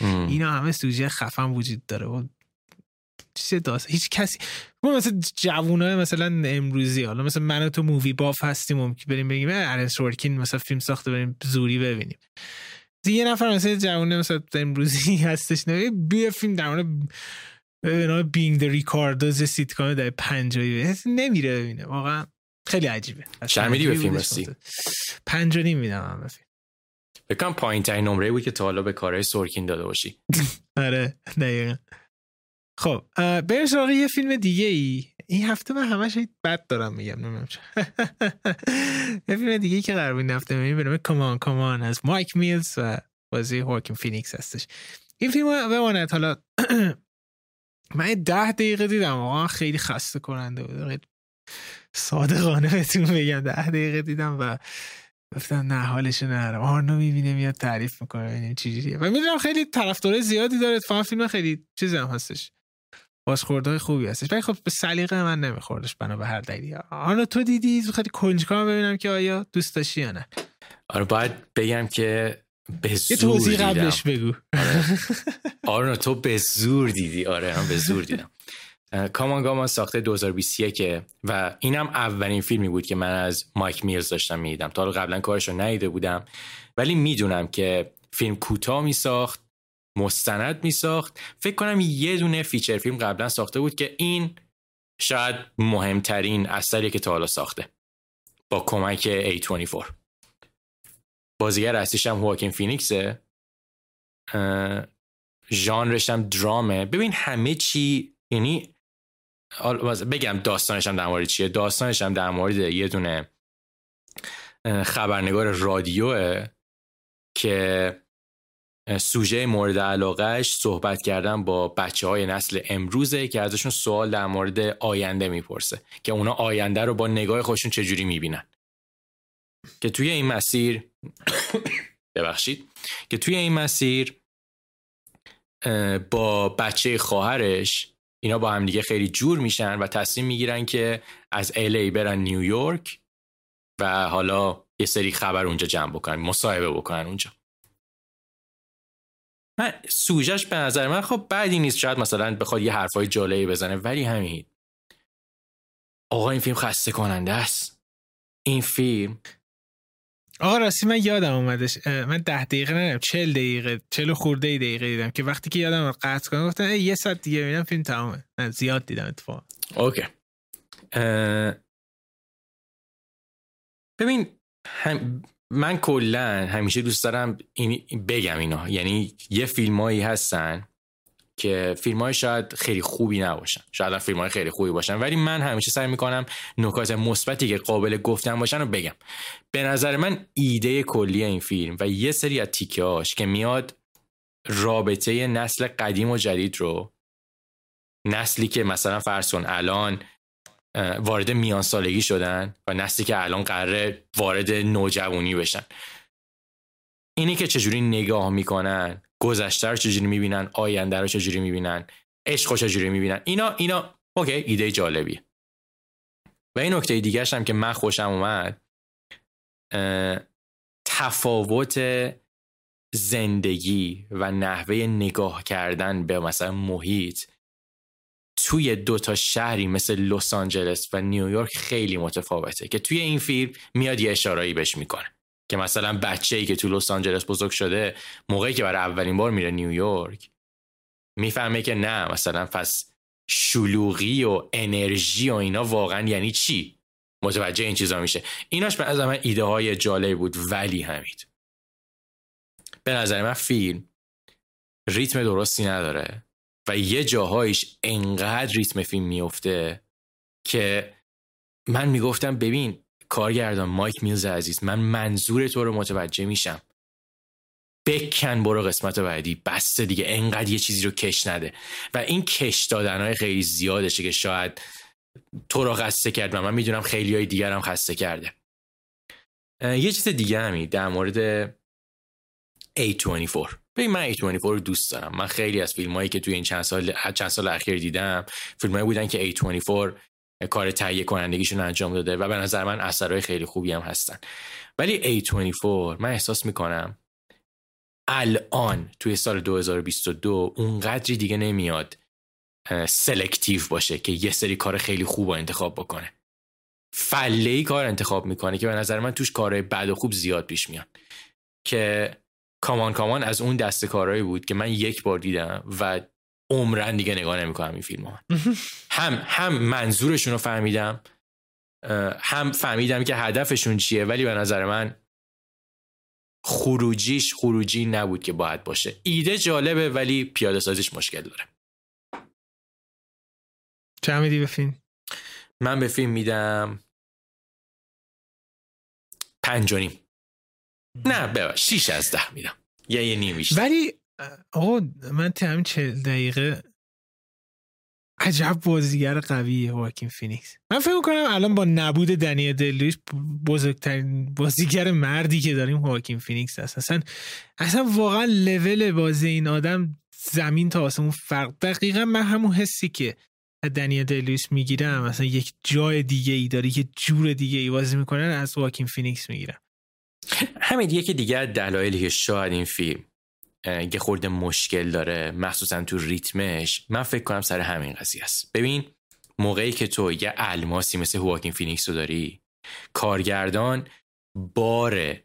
اینا همه سوژه خفن وجود داره. و چیز داست. هیچ کسی ما مثلا جوونای مثلا امروزی حالا مثلا من و تو movie buff هستیم ممکن بریم بگیم آرون سورکین مثلا فیلم ساخته بریم زوری ببینیم. یه نفر مثلا جوونه مثلا امروزی [laughs] هستش نه بیا فیلم در مورد Being the Ricardos sitcom دهه پنجاهی نمیره ببینه واقعا خیلی عجیبه. چند میدی به فیلم رسی؟ پنج و نیم میدم به فیلم. فکر کنم پایین ترین نمره بود که تا حالا به کارهای سورکین داده باشی. [laughs] آره دقیقا. خب بریم سراغ یه فیلم دیگه ای این هفته من همش بد دارم میگم نمی‌دونم [laughs] یه فیلم دیگه ای که قرار بود هفته می‌بینیم برنامه C'mon C'mon از مایک میلز و بازی هواکین فینیکس هستش. این فیلم بماند حالا [clears throat] من ده دقیقه دیدم واقعا خیلی خسته کننده بود صادقانه بهتون بگم ده دقیقه دیدم و گفتم نه حالش نرم آرنو می‌بینه میاد تعریف می‌کنه ببینیم چجوریه. و می‌دونم خیلی طرفدار زیادی داره اتفاقا فیلم خیلی چیز هم هستش. بازخوردهای خوبی هستش. ولی خب به سلیقه من نمیخوردش بنا به هر دلیلی. آنو تو دیدی؟ خیلی کنجکاو ببینم که آیا دوست داشتی یا نه. آره باید بگم که به زور یه توضیح قبلش بگو. آره. تو به زور دیدی. آره هم به زور دیدم. کامان گامان ساخته 2021 و اینم اولین فیلمی بود که من از مایک میلز داشتم می‌دیدم. تا قبلا کارش رو ندیده بودم. ولی می‌دونم که فیلم کوتاه می ساخت مستند می ساخت فکر کنم یه دونه feature film قبلا ساخته بود که این شاید مهمترین اثری که تا حالا ساخته. با کمک A24. بازیگر اصلیش هم هواکین فینیکسه ژانرش هم درامه. ببین همه چی یعنی بگم داستانش هم در مورد چیه؟ داستانش هم در مورد یه دونه خبرنگار رادیوه که سوژه مورد علاقهش صحبت کردن با بچه های نسل امروزه که ازشون سوال در مورد آینده می‌پرسه که اونا آینده رو با نگاه خودشون چجوری می‌بینن. که توی این مسیر [coughs] ببخشید. که توی این مسیر با بچه خواهرش اینا با هم دیگه خیلی جور میشن و تصمیم می‌گیرن که از الی برن نیویورک و حالا یه سری خبر اونجا جمع بکنن مصاحبه بکنن اونجا. من سوژش به نظر من خب بعدی نیست. شاید مثلا بخواد یه حرفای جالبی بزنه ولی همین. آقا این فیلم خسته کننده است. این فیلم آقا راستی من یادم اومدش. من ده دقیقه ندیدم چل دقیقه چل خورده دقیقه دیدم که وقتی که یادم قطع کنم گفتم یه ساعت دیگه میدم فیلم تمامه نه زیاد دیدم اتفاقا. اوکی. ببین هم من کلا همیشه دوست دارم این بگم اینا. یعنی یه فیلمایی هستن که فیلم های شاید خیلی خوبی نباشن. شاید فیلم های خیلی خوبی باشن. ولی من همیشه سعی می‌کنم نکات مثبتی که قابل گفتن باشن رو بگم. به نظر من ایده کلی این فیلم و یه سری از تیکه که میاد رابطه نسل قدیم و جدید رو نسلی که مثلا فرسون الان وارد میان سالگی شدن و نسلی که الان قراره وارد نوجوانی بشن. اینی که چجوری نگاه می‌کنن گذشته رو چجوری می‌بینن آینده رو چجوری می‌بینن عشق رو چجوری می‌بینن اینا اینا اوکی ایده جالبیه. و این نکته دیگه هم که من خوشم اومد تفاوت زندگی و نحوه نگاه کردن به مثلا محیط توی دو تا شهری مثل لس آنجلس و نیویورک خیلی متفاوته که توی این فیلم میاد یه اشارهایی بهش می‌کنه که مثلا بچه ای که تو لس آنجلس بزرگ شده موقعی که برای اولین بار میره نیویورک می‌فهمه که نه مثلا پس شلوغی و انرژی و اینا واقعا یعنی چی؟ متوجه این چیزا میشه. ایناش به نظر من ایده های جالب بود ولی همید به نظر من فیلم ریتم درستی نداره. و یه جاهایش انقدر ریتم فیلم میفته که من می‌گفتم ببین کارگردان مایک میلز عزیز من منظور تو رو متوجه میشم. بکن برو قسمت بعدی بسته دیگه انقدر یه چیزی رو کش نده. و این کش دادن های خیلی زیادشه که شاید تو رو خسته کرد من می‌دونم خیلی های دیگر هم خسته کرده. یه چیز دیگه همی در مورد A24 ببین من A24 رو دوست دارم. من خیلی از فیلم هایی که توی این چند سال چند سال اخیر دیدم فیلم هایی بودن که A24 کار تهیه کنندگیشون انجام داده و به نظر من اثرهای خیلی خوبی هم هستن. ولی A24 من احساس می‌کنم الان توی سال 2022 اونقدری دیگه نمیاد سلکتیو باشه که یه سری کار خیلی خوب انتخاب بکنه. فله ای کار انتخاب می‌کنه که به نظر من توش کارهای بد و خوب زیاد پیش میان. که کامان کامان از اون دست کارهایی بود که من یک بار دیدم و عمرن دیگه نگاه نمی‌کنم این فیلم ها هم هم منظورشون رو فهمیدم هم فهمیدم که هدفشون چیه ولی به نظر من خروجیش خروجی نبود که باید باشه. ایده جالبه ولی پیاده سازیش مشکل داره. چه میدی به فیلم؟ من به فیلم میدم پنج و نیم. نه ببخش شیش از ده میدم. یا یه نیم ولی آقا من تا همین چند دقیقه عجب بازیگر قویه هواکین فینیکس. من فکر کنم الان با نبود دنیل دی لوئیس بزرگترین بازیگر مردی که داریم واکین فینیکس هست اصلا اصلا واقعا لول بازی این آدم زمین تا آسمون فرق. دقیقا من همون حسی که دنیل دی لوئیس می‌گیرم مثلا یک جای دیگه ای داره یه جور دیگه ای بازی می‌کنن از واکین فینیکس می‌گیرم. همین یکی دیگه دلایلی که شاید این فیلم یه خورده مشکل داره مخصوصا تو ریتمش من فکر کنم سر همین قضیه است. ببین موقعی که تو یه الماسی مثل هواکین فینیکس رو داری کارگردان بار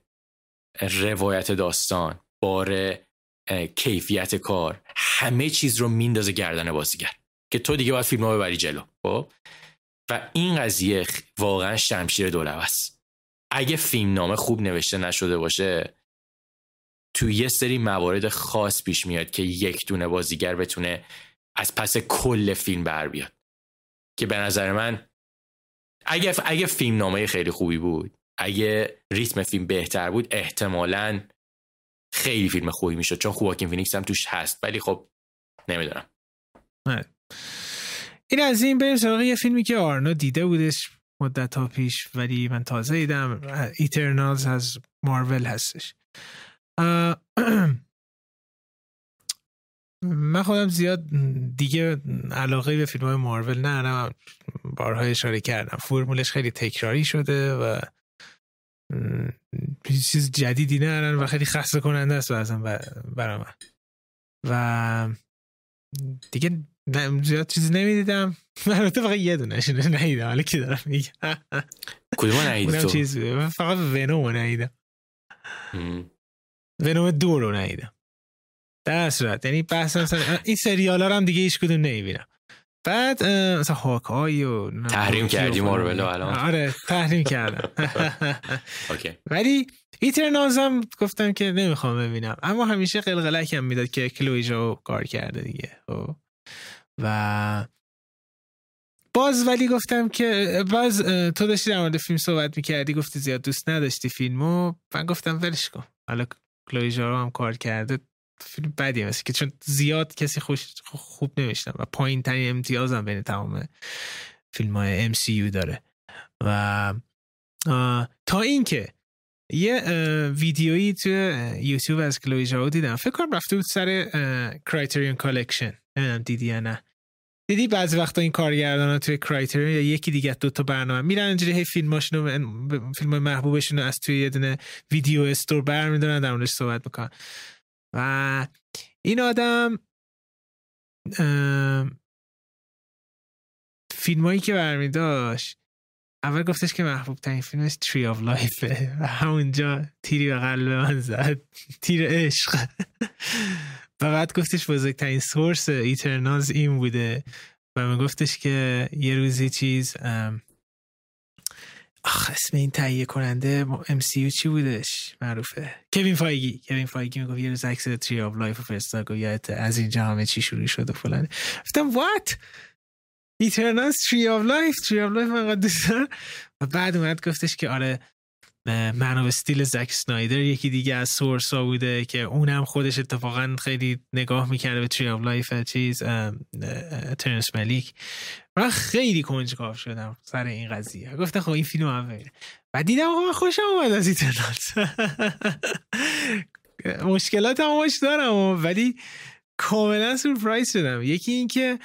روایت داستان بار کیفیت کار همه چیز رو میندازه گردن بازیگر که تو دیگه باید فیلم ها ببری جلو خب؟ و این قضیه واقعا شمشیر دولبه است. اگه فیلم نامه خوب نوشته نشده باشه تو یه سری موارد خاص پیش میاد که یک دونه بازیگر بتونه از پس کل فیلم بر بیاد. که به نظر من اگه اگه فیلم نامه خیلی خوبی بود اگه ریتم فیلم بهتر بود احتمالا خیلی فیلم خوبی می‌شد چون خواکین فینیکس هم توش هست. ولی خب نمی‌دونم. این از این بریم سراغ یه فیلمی که آرنا دیده بودش. مدت ها پیش ولی من تازه دیدم ایترنالز از مارول هستش. [clears throat] من خودم زیاد دیگه علاقه به فیلم های مارول نه بارها اشاره کردم. فرمولش خیلی تکراری شده و چیز جدیدی نه و خیلی خسته کننده است برای من. و دیگه زیاد چیزی نمی‌دیدم. [laughs] من فقط یه دونه شده ندیدم حالا که دارم میگم [laughs] کدوم ندیدی تو؟ چیز فقط ونوم ندیدم. ونوم دو رو ندیدم. در صورت یعنی بحث این سریال ها هم دیگه هیچ کدوم نمی‌بینم. بعد مثلا هاکای و تحریم کردی مارولو الان؟ آره تحریم کردم. [laughs] ولی ایترنالز هم گفتم که نمی‌خوام ببینم. اما همیشه قلقلک هم می‌داد که کلویجا کار کرده دیگه خب. و باز ولی گفتم که باز تو داشتی در مورد فیلم صحبت می‌کردی گفتی زیاد دوست نداشتی فیلمو. من گفتم ولش کن. حالا کلویجا هم کار کرده فیلم بدی مثل که چون زیاد کسی خوش خوب نمیشتم و پایین ترین امتیازم بین تمام فیلم های سی داره. و تا اینکه یه ویدیویی تو یوتیوب از کلویی ژائو دیدم. فکر کنم رفته بود سر Criterion Collection نمی‌دونم دیدی یا نه. دیدی بعضی وقتا این کارگردان توی Criterion یا یکی دیگه دو تا برنامه میرن اینجوری هی فیلماشونو فیلم محبوبشون از توی یه دونه video store برمیدارن در موردش صحبت می‌کنن. و این آدم فیلمایی که برمی داشت اول گفتش که محبوب ترین فیلمش Tree of Life ه و همونجا تیری به قلب من زد. تیر عشق. و بعد گفتش بزرگترین source ایترنالز این بوده و من گفتش که یه روزی چیز آخ اسم این تهیه کننده MCU چی بودش؟ معروفه. کوین فایگی. کوین فایگی می‌گفت یه روز عکس Tree of Life فرستاد گفت از اینجا همه چی شروع شد و فلان. گفتم what ایترنالز Tree of Life Tree of Life من دوست و بعد اومد گفتش که آره Man of Steel زک سنایدر یکی دیگه از source ها بوده که اونم خودش اتفاقا خیلی نگاه می‌کرده به Tree of Life چیز ترنس مالیک. من خیلی کنجکاو شدم سر این قضیه. گفتم خب این فیلم هم ببینه و دیدم آقا خوشم اومد از ایترنالز [laughs] مشکلات هم باش دارم ولی کاملا سورپرایز شدم. یکی این که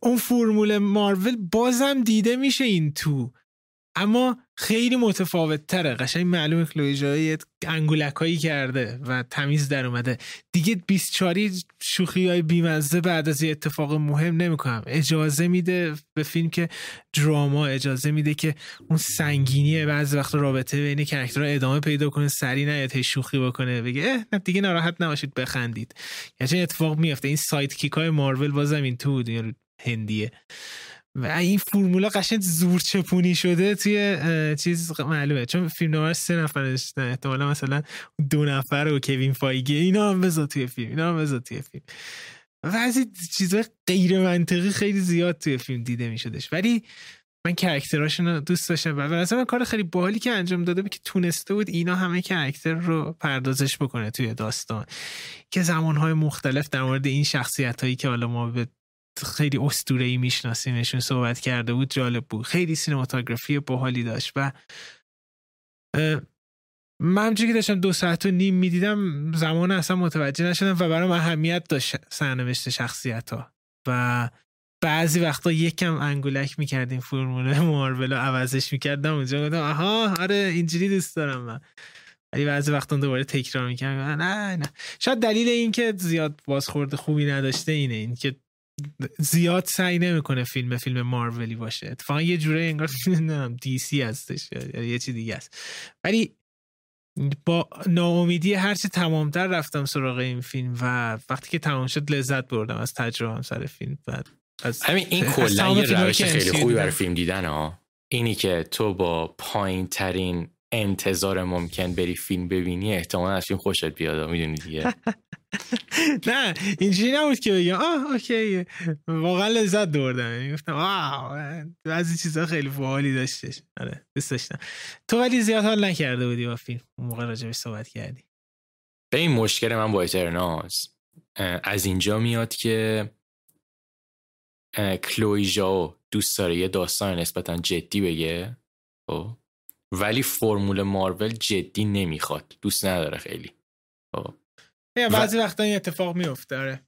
اون فرمول مارول بازم دیده میشه این تو. اما خیلی متفاوت تره قشنگ معلومه کلوی انگولک هایی کرده و تمیز در اومده. دیگه 24 شوخی های بیمزه بعد از یه اتفاق مهم نمی‌کنم. اجازه میده به فیلم که drama اجازه میده که اون سنگینی بعض وقت رابطه بین character ها ادامه پیدا کنه سری نیاد شوخی بکنه بگه اه دیگه ناراحت نباشید بخندید. یعنی اتفاق میفته این sidekick های مارول بازم این تو هندیه. و این فرمولا قشنگ زور چپونی شده توی چیز معلومه. چون فیلم نامه رو سه نفر داشتن احتمالا مثلا دو نفر و کوین فایگی. اینا هم بذار توی فیلم اینا هم بذار توی فیلم. از چیزهای غیر منطقی خیلی زیاد توی فیلم دیده می شدش ولی من کرکتراشون رو دوست داشتم. و به کار خیلی باحالی که انجام داده بود که تونسته بود اینا همه کرکتر رو پردازش بکنه توی داستان. که زمانهای مختلف در مورد این شخصیت هایی که حالا ما به خیلی ای میشناسیمشون صحبت کرده بود جالب بود. خیلی سینماتوگرافی باحالی داشت و من که داشتم دو ساعت و نیم می‌دیدم زمان اصلا متوجه نشدم و برام اهمیت داشت سرنوشت شخصیت ها و بعضی وقتا یکم انگولک می‌کردیم فرمول مارول رو عوضش می‌کردم اونجا گفتم آها آره اینجوری دوست دارم من. ولی بعضی وقتا دوباره تکرار می‌کردم نه نه. شاید دلیل این که زیاد بازخورد خوبی نداشته اینه این که زیاد سعی نمی‌کنه فیلم فیلم مارولی باشه. اتفاقا یه جوره انگار [laughs] فیلم دی سی هستش. یا یه چی دیگه است. ولی با ناامیدی هرچی تمامتر رفتم سراغ این فیلم و وقتی که تمام شد لذت بردم از تجربه سر فیلم بعد همین این کلا یه روش خیلی خوبی برای فیلم دیدن ها اینی که تو با پایین ترین انتظار ممکن بری فیلم ببینی احتمال از فیلم خوشت بیاد می‌دونی دیگه. [laughs] [laughs] نه اینجوری نبود که بگم. آه اوکی. واقعا لذت بردم. یعنی گفتم واو بعضی چیزا خیلی فعالی داشتش. آره دوست داشتم. تو ولی زیاد حال نکرده بودی با فیلم. اون موقع راجبش صحبت کردی. به این مشکل من با اترناز از اینجا میاد که کلوی جاو دوست داره یه داستان نسبتا جدی بگه خب؟ ولی فرمول مارول جدی نمی‌خواد. دوست نداره خیلی. خب بعضی وقتا این اتفاق میفته آره.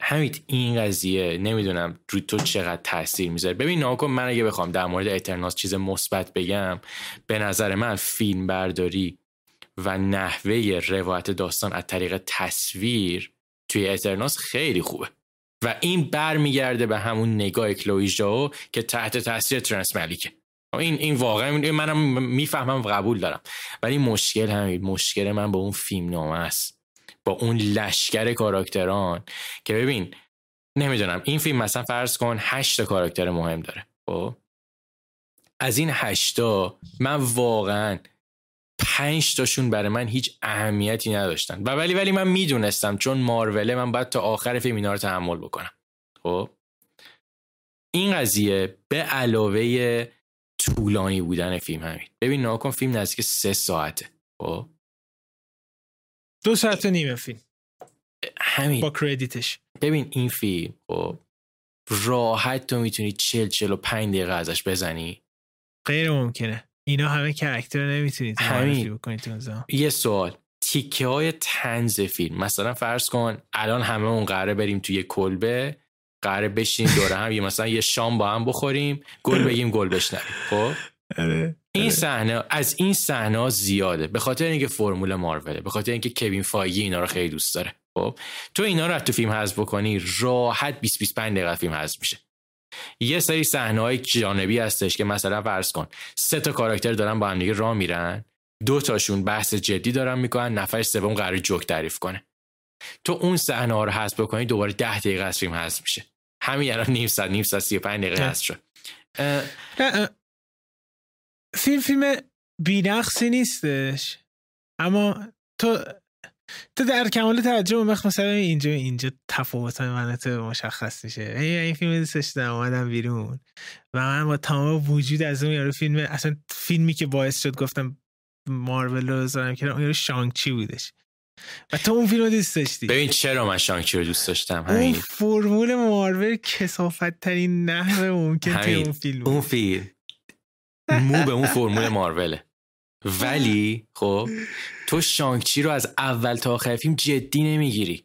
همین این قضیه نمی‌دونم رو تو چقدر تاثیر می‌ذاره. ببین ناکن من اگه بخوام در مورد اترناس چیز مثبت بگم به نظر من فیلم برداری و نحوه روایت داستان از طریق تصویر توی اترناس خیلی خوبه. و این برمیگرده به همون نگاه کلوی جاو که تحت تاثیر ترنس ملیکه این این واقعا منم می‌فهمم قبول دارم. ولی مشکل همین مشکل من با اون فیلم نامه است. با اون لشکر کاراکتران. که ببین نمی‌دونم. این فیلم مثلا فرض کن هشت کاراکتر مهم داره. خب؟ از این هشتا من واقعا پنج تاشون برای من هیچ اهمیتی نداشتن. و ولی ولی من می‌دونستم چون ماروله من باید تا آخر فیلم اینا رو تحمل بکنم. خب؟ این قضیه به علاوه طولانی بودن فیلم همین. ببین ناکن فیلم نزدیک سه ساعته. خب؟ دو ساعت و نیمه فیلم. همین. با کردیتش. ببین این فیلم خب؟ راحت تو می‌تونی چل چل و پنج دقیقه ازش بزنی. غیر ممکنه. اینا همه کرکتر نمی‌تونید همین. بکنید یه سوال. تیکه های تنز فیلم. مثلا فرض کن الان همه اون قراره بریم توی کلبه. قراره بشین دوره هم یه مثلا یه شام با هم بخوریم گل بگیم گل بشنویم. خب؟ آره، این آره. صحنه از این صحنه زیاده. به خاطر اینکه فرمول ماروله به خاطر اینکه کوین فایگی اینا رو خیلی دوست داره. خب؟ تو اینا رو تو فیلم حذف بکنی راحت 20 25 دقیقه فیلم حذف میشه. یه سری صحنه های جانبی هستش که مثلا فرض کن سه تا کاراکتر دارن با هم دیگه راه میرن. دو تاشون بحث جدی دارن می‌کنن نفر سوم قرار جوک تعریف کنه. تو اون صحنه ها رو حذف بکنی دوباره ده دقیقه از فیلم حذف میشه. همین الان نیم ساعت نیم ساعت 35 دقیقه حذف شد. فیلم فیلم بینقصی نیستش. اما تو تو در کمال توجه اون وقت مثلا اینجا اینجا تفاوت منت مشخص میشه. این فیلم دوستش دارم اومدم بیرون. و من با تمام وجود از اون یارو فیلم اصلا فیلمی که باعث شد گفتم مارول رو بذارم که اون یارو شانگچی بودش. و تو اون فیلم رو دوست داشتی؟ ببین چرا من شانگچی رو دوست داشتم؟ همین. اون فرمول مارول کسافت ترین نحوه ممکن توی اون فیلم اون فیلم. مو به اون فرمول ماروله ولی خب تو شانگچی رو از اول تا آخر فیلم جدی نمی‌گیری.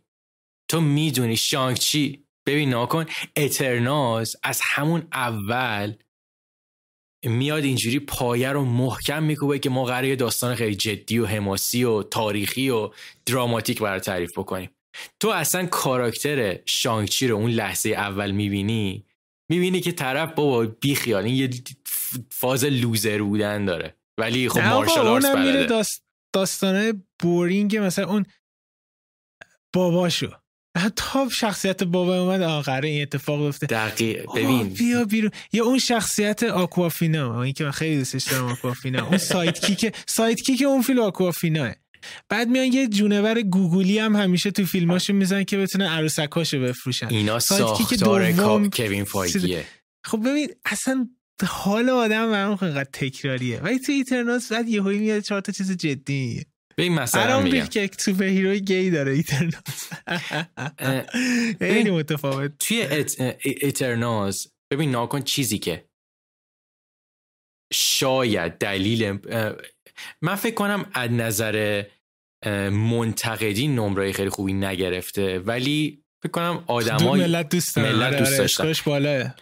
تو می‌دونی شانگچی ببین ناکن اترناز از همون اول میاد اینجوری پایه رو محکم میکوبه که ما قراره داستان خیلی جدی و حماسی و تاریخی و دراماتیک برای تعریف بکنیم. تو اصلا کاراکتر شانگچی رو اون لحظه اول می‌بینی؟ می‌بینی که طرف بابا بیخیال این یه فاز loser بودن داره. ولی خب martial arts بلده. داست داستانه boring مثلا اون باباشو. تا شخصیت بابا اومد آخره این اتفاق گفته دقیق ببین. بیا بیرون. یا اون شخصیت آکوافینا این که من خیلی دوستش دارم آکوافینا. اون sidekick sidekick اون فیلم آکوافینا بعد میان یه جونور گوگولی هم همیشه تو فیلماشو میزن که بتونه عروسکاشو بفروشن. اینا ساختار دوم- کوین فایگیه خب ببین اصلا حال آدم برام اینقدر تکراریه. ولی تو ایترنالز بعد یهویی میاد چهار تا چیز جدی میگه ببین مثلا میگم. که superhero ی gay داره ایترنالز اه، خیلی متفاوت. توی. ایترنالز ببین ناکن چیزی که شاید دلیل من فکر کنم از نظر اه، منتقدین نمره خیلی خوبی نگرفته ولی فکر کنم آدمای ملت دوست دارن. ملت آره، دوست آره، داشتن.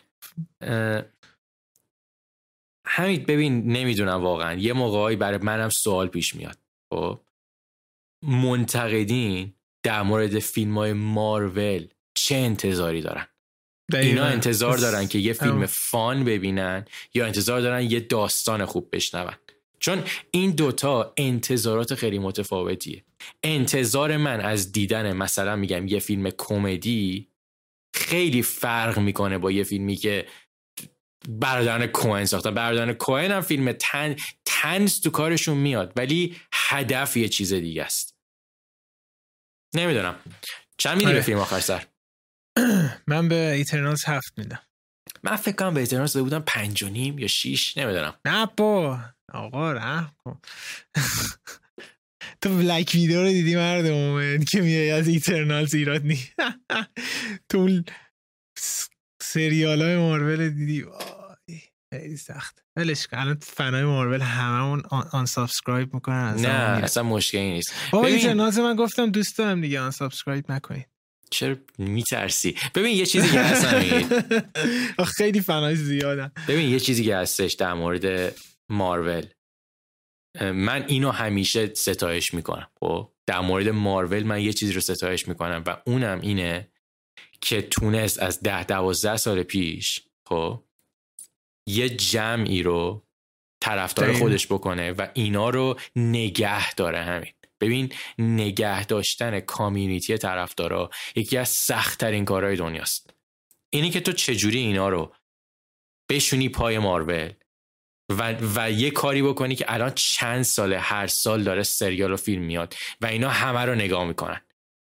همین ببین نمی‌دونم واقعا. یه موقعی برای منم سوال پیش میاد. خب منتقدین در مورد فیلم های مارول چه انتظاری دارن اینا. انتظار دارن که یه فیلم. فان ببینن یا انتظار دارن یه داستان خوب بشنون چون این دوتا انتظارات خیلی متفاوتیه انتظار من از دیدن مثلا میگم یه فیلم کمدی خیلی فرق می‌کنه با یه فیلمی که برادران کوهن ساختن. برادران کوهن هم فیلم طنز طنز تو کارشون میاد ولی هدف یه چیز دیگه است. نمی‌دونم. چند میدی به آره. فیلم آخر سر؟ [clears throat] من به ایترنالز هفت میدم. من فکر کنم به ایترنالز داده بودم پنج و نیم یا شیش نمی‌دونم. نه با آقا رحم کن. [laughs] تو Black Widow رو دیدی مرد مومن که میای از ایترنالز ایراد نی [laughs] تو سریال های مارول دیدی؟ خیلی سخت. ولش کن. الان فنای مارول هممون unsubscribe می‌کنن نه میرن. اصلا مشکلی نیست. بابا. ایترنالز من گفتم دوست دارم دیگه unsubscribe نکنید چرا میترسی؟ ببین یه چیزی که هست [laughs] خیلی فنای زیادن. ببین یه چیزی که هستش در مورد مارول. من اینو همیشه ستایش می‌کنم خب؟ در مورد مارول من یه چیزی رو ستایش می‌کنم و اونم اینه که تونست از ده دوازده سال پیش خب یه جمعی رو طرفدار. خودش بکنه و اینا رو نگه داره همین. ببین نگه داشتن کامیونیتی طرفدارا یکی از سختترین کارهای دنیاست. اینی که تو چجوری اینا رو بشونی پای مارول و, و یه کاری بکنی که الان چند ساله هر سال داره سریال و فیلم میاد و اینا همه رو نگاه می‌کنن.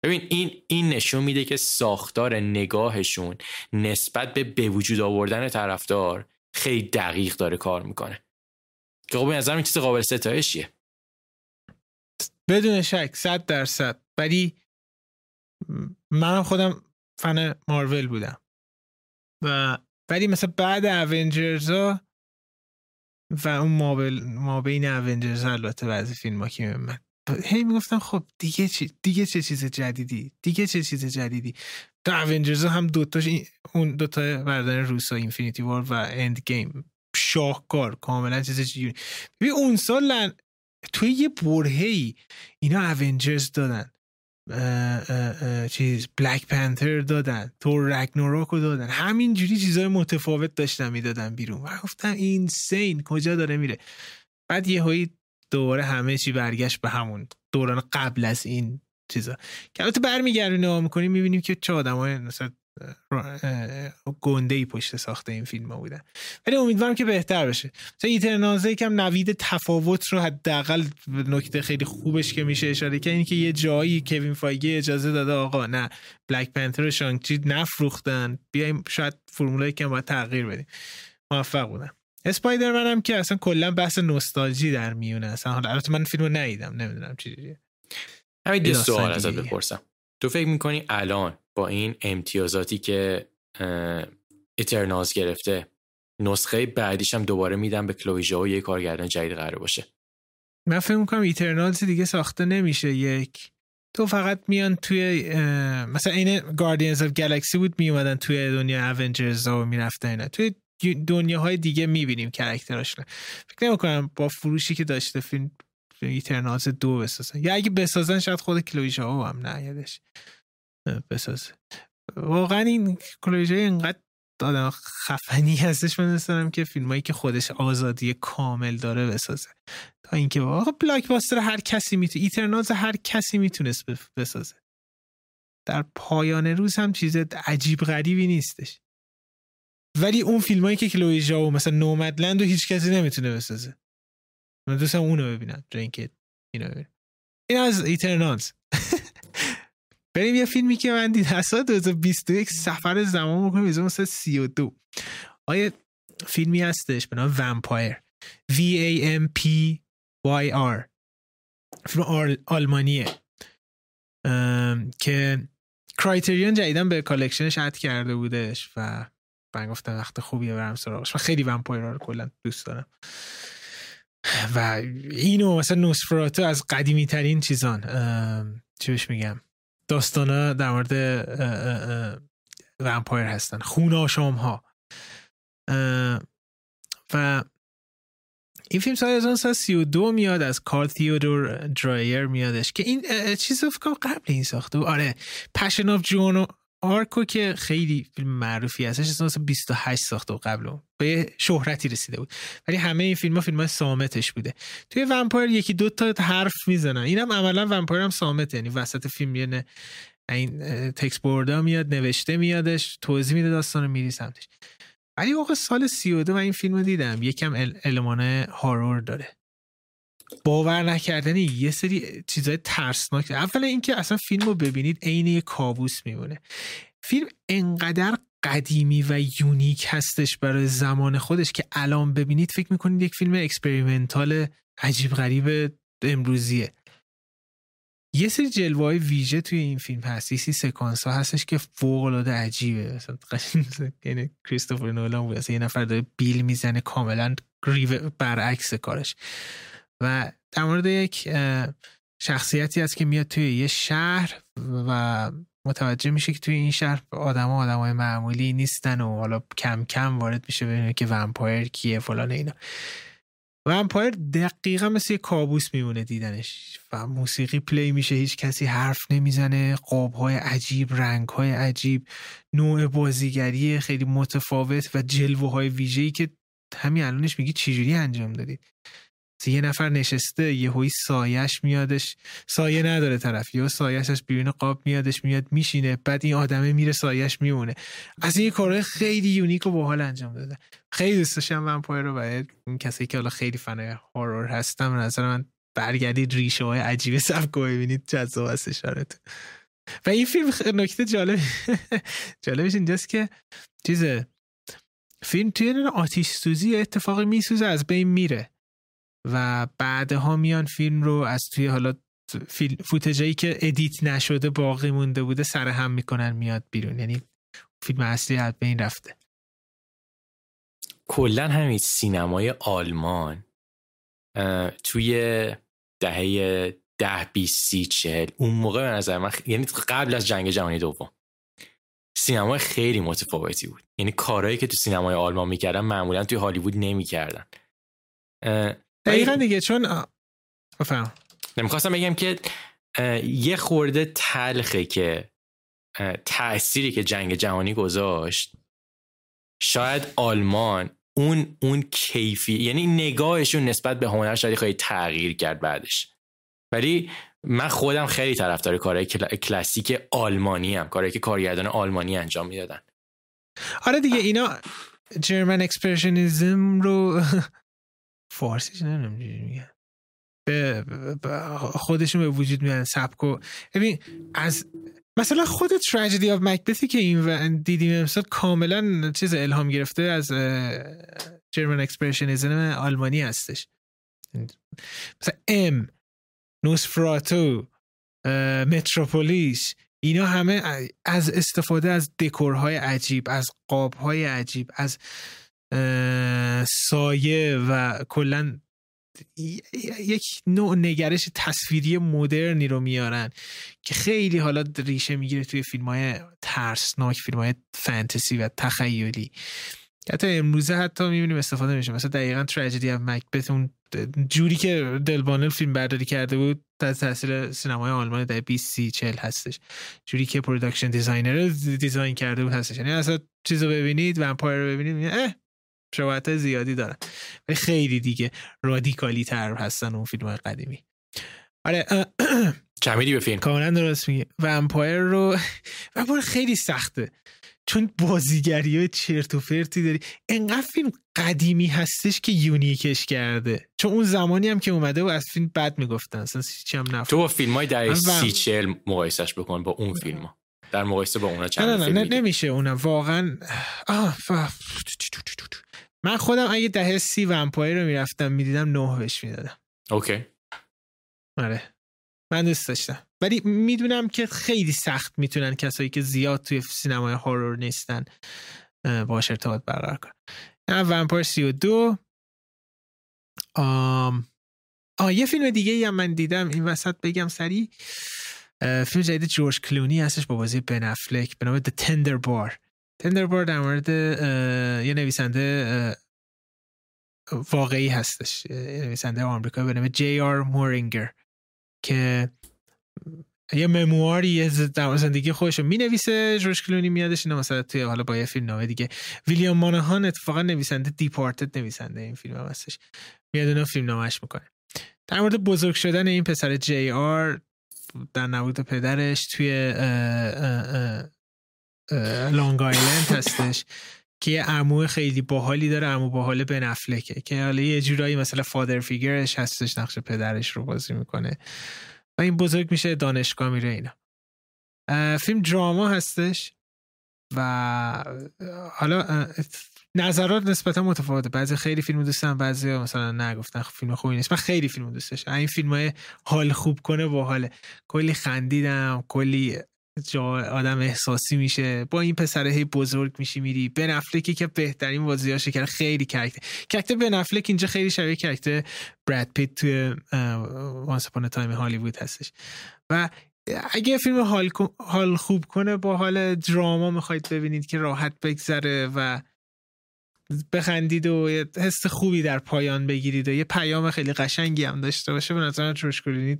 ببین این این نشون میده که ساختار نگاهشون نسبت به به وجود آوردن طرفدار خیلی دقیق داره کار می‌کنه. که خب به نظرم این چیز قابل ستایشیه. بدون شک صد درصد. ولی منم خودم فن مارول بودم. و ولی مثلا بعد اونجرز ها و اون مابل ما بین اونجرز البته بعضی فیلم ها که من هی می‌گفتم خب دیگه چی دیگه چه چیز جدیدی؟ دیگه چه چیز جدیدی؟ تو اونجرز هم دوتاش این- اون دوتا بردن روسا اینفینیتی وار و اند گیم شاهکار کاملا چیز جیونی ببین اون سال لن... توی یه برهی اینا اونجرز دادن. اه، اه، اه، چیز بلک پنتر دادن رگنوراک رو دادن. همینجوری چیزای متفاوت داشتن می‌دادن بیرون. و گفتم این سین کجا داره میره؟ بعد یه هایی دوباره همه چی برگشت به همون دوران قبل از این چیزا. که البته برمیگردیم نگاه می‌کنیم می‌بینیم که چه آدم های مثلا گنده ای پشت ساخته این فیلم ها بودن. ولی امیدوارم که بهتر بشه. مثلا ایترنازه یکم نوید تفاوت رو حداقل نکته خیلی خوبش که میشه اشاره کرد اینه که یه جایی کوین فایگی اجازه داده آقا نه بلک پنتر و شانگچی نفروختن بیایم شاید فرمولایی که باید تغییر بدیم. موفق بودن اسپایدرمن هم که اصلا کلا بحث نوستالژی در میونه. اصلا حالا البته من فیلمو ندیدم نمی‌دونم چجوریه همین یه سوال ازت. بپرسم. تو فکر می‌کنی الان با این امتیازاتی که ایترنالز گرفته نسخه بعدیش هم دوباره میدم به کلویژا و یه کارگردان جدید قرار باشه؟ من فکر می‌کنم ایترنالز دیگه ساخته نمیشه. یک تو فقط میان توی مثلا این Guardians of Galaxy بود میومدن توی دنیا اونجرز و می‌رفتن اینا. توی دنیاهای دیگه می‌بینیم character اشون فکر نمی‌کنم با فروشی که داشته فیلم ایترنالز دو بسازن. یا اگه بسازن شاید خود کلویژا هم نیادش اه، بسازه. واقعا این کلویژا اینقدر آدم خفنی هستش من دوست دارم که فیلمایی که خودش آزادی کامل داره بسازه. تا اینکه واقعا blockbuster هر کسی می‌تونه ایترنالز هر کسی می‌تونست بسازه. در پایان روز هم چیز عجیب غریبی نیستش. ولی اون فیلمایی که کلوی ژاو مثلا Nomadland و هیچ کسی نمی‌تونه بسازه. من دوستم اونو ببینم جای اینو ببینم. این از Eternals [laughs] بریم یه فیلمی که من دیدم. سال 2021 سفر زمان بکنیم 1932 یه فیلمی هستش؟ به نام Vampyr V A M P Y R. فیلم آلمانیه. که Criterion جدیدن به collection ش add کرده بودش و من گفتم وقت خوبیه برم سراغش. من خیلی vampire رو کلا دوست دارم. و اینو مثلا نوسفراتو از قدیمی ترین چیزان چی بهش میگم؟ داستانا در مورد vampire هستن. خون آشام ها و این فیلم سال 1932 میاد از کارل تیودور درایر میادش که این چیز فکر قبل این ساخته آره Passion of Joan of Arc و که خیلی فیلم معروفی هستش 28 ساخته و قبل به شهرتی رسیده بود. ولی همه این فیلم ها فیلم های صامتش بوده. توی Vampyr یکی دو تا حرف می‌زنن. اینم عملا Vampyr هم صامت یعنی وسط فیلم یه این text board ا میاد نوشته میادش توضیح میده داستان میری سمتش. ولی واقع سال 32 من این فیلم رو دیدم. یکم المان horror داره. باور نکردنی یه سری چیزای ترسناک. اولا اینکه اصلا فیلم رو ببینید عین یه کابوس میمونه. فیلم انقدر قدیمی و unique هستش برای زمان خودش که الان ببینید فکر می‌کنید یک فیلم experimental عجیب غریب امروزیه. یه سری جلوه های ویژه توی این فیلم هست. یه سکانس ها هستش که فوق العاده عجیبه. مثلا [laughs] یعنی کریستوفر نولان بود. یه نفر داره بیل می‌زنه کاملا برعکس کارش. و در مورد یک شخصیتی هست که میاد توی یه شهر و متوجه میشه که توی این شهر آدم ها آدم های معمولی نیستن و حالا کم کم وارد میشه ببینه که vampire کیه فلان اینا. Vampyr دقیقا مثل یه کابوس میمونه دیدنش و موسیقی play میشه هیچ کسی حرف نمی‌زنه قاب های عجیب رنگ های عجیب نوع بازیگری خیلی متفاوت و جلوه های ویژه‌ای که همین الانش میگی چجوری انجام دادید یه نفر نشسته یهویی سایش میادش. سایه نداره طرف یا سایش از بیرون قاب میادش میاد میشینه بعد این آدمه میره سایش میمونه. از این کارهای خیلی unique و باحال انجام داده. خیلی دوست داشتم Vampyr رو باید این کسی که حالا خیلی fan ای horror هستم نظر من برگردید ریشه های عجیب سبک ببینید جذاب هستش و این فیلم نکته جالب [laughs] جالبش اینجاست که چیزه فیلم توی آتیش سوزی اتفاقی میسوزه از بین میره. و بعدها میان فیلم رو از توی حالا فیلم footage ایی که edit نشده باقی مونده بوده سر هم می‌کنن میاد بیرون. یعنی فیلم اصلی از بین رفته. کلا همین سینمای آلمان توی دهه ده بیست سی چهل. اون موقع به نظر من یعنی قبل از جنگ جهانی دوم. سینمای خیلی متفاوتی بود. یعنی کارهایی که تو سینمای آلمان می‌کردن معمولا توی هالیوود نمی‌کردن. دقیقا دیگه چون بفهم نمی‌خواستم بگم که یه خورده تلخه که تأثیری که جنگ جهانی گذاشت. شاید آلمان اون اون کیفی یعنی نگاهشون نسبت به هنر شاید خیلی تغییر کرد بعدش. ولی من خودم خیلی طرفدار کارهای کلاسیک آلمانی هم کارهایی که کارگردان آلمانی انجام می‌دادن. آره دیگه اینا German expressionism رو [laughs] فارسیش نمی‌دونم میگن. به خودشون به وجود میاد سبک و ببین از مثلا خود Tragedy of Macbeth ی که این دیدیم امسال کاملا چیز الهام گرفته از German expressionism آلمانی هستش. مثلا ام نوسفراتو متروپولیس اینا همه از استفاده از دکورهای عجیب از قابهای عجیب از سایه و کلا یک نوع نگرش تصویری مدرنی رو میارن که خیلی حالا ریشه می‌گیره توی فیلم های ترسناک فیلم های فانتزی و تخیلی. حتی امروزه حتی می‌بینیم استفاده میشه. مثلا دقیقا Tragedy of Macbeth اون جوری که دلبونل فیلم برداری کرده بود در تاثیر سینمای آلمان دهه 20 30 40 هستش. جوری که production designer design کرده بود هستش. یعنی اصلا چیزو ببینید Vampyr رو ببینید اه شباهت زیادی دارن. ولی خیلی دیگه رادیکالی تر هستن اون فیلم های قدیمی. آره چند [clears throat] میدی به فیلم. کاملا درست میگه Vampyr رو Vampyr خیلی سخته. چون بازیگری های چرت و پرتی داری. انقدر فیلم قدیمی هستش که unique ش کرده. چون اون زمانی هم که اومده و از فیلم بد می‌گفتن. اصلا چی هم نفت تو با فیلم های دهه سی چل مقایسش بکن با اون فیلم ها. در مقایسه با اونا چند نه نه نه میدی؟ نمیشه اونم واقعا آه ف- من خودم اگه دهه سی Vampyr رو می‌رفتم می‌دیدم نه بهش می‌دادم. okay. آره. من دوست داشتم. ولی می‌دونم که خیلی سخت می‌تونن کسایی که زیاد توی سینمای هورور نیستن باش ارتباط برقرار کنن. ومپایر 32 آم آه یه فیلم دیگه هم من دیدم. این وسط بگم سری فیلم جدید جورج کلونی هستش با بازی بن افلک به نام The Tender Bar. تندر بار در مورد یه نویسنده واقعی هستش. یه نویسنده آمریکایی به نام جی آر مورینگر که یه ممواری یه ز- در زندگی خودش رو می نویسه جورج کلونی میادش اینو مثلا توی حالا با یه فیلم نامه دیگه. ویلیام مانهان اتفاقا نویسنده دیپارتد نویسنده این فیلم هم هستش. میاد اونو فیلم نامش می‌کنه. در مورد بزرگ شدن این پسر جی آر در نبود پدرش توی اه، اه، اه، لانگ آیلند هستش که یه عمو خیلی باحالی داره عمو باحال بن افلکه که حالا یه جورایی مثلا فادر فیگرش هستش نقش پدرش رو بازی می‌کنه. و این بزرگ میشه دانشگاه میره اینا. فیلم دراما هستش و حالا نظرات نسبتا متفاوته. بعضی خیلی فیلم دوست دارن بعضی مثلا نگفتن خب فیلم خوبی نیست. من خیلی فیلم دوست داشتم. این فیلم های حال خوب کنه باحاله. کلی خندیدم کلی جا آدم احساسی میشه. با این پسره هی بزرگ میشی میری. بن افلکی که بهترین بازیاشو کرده خیلی character character بن افلک اینجا خیلی شبیه character براد پیت توی Once Upon Time Hollywood هستش. و اگه فیلم حال, حال خوب کنه با حال drama می‌خواید ببینید که راحت بگذره و بخندید و یه حس خوبی در پایان بگیرید و یه پیام خیلی قشنگی هم داشته باشه. به نظر کلونی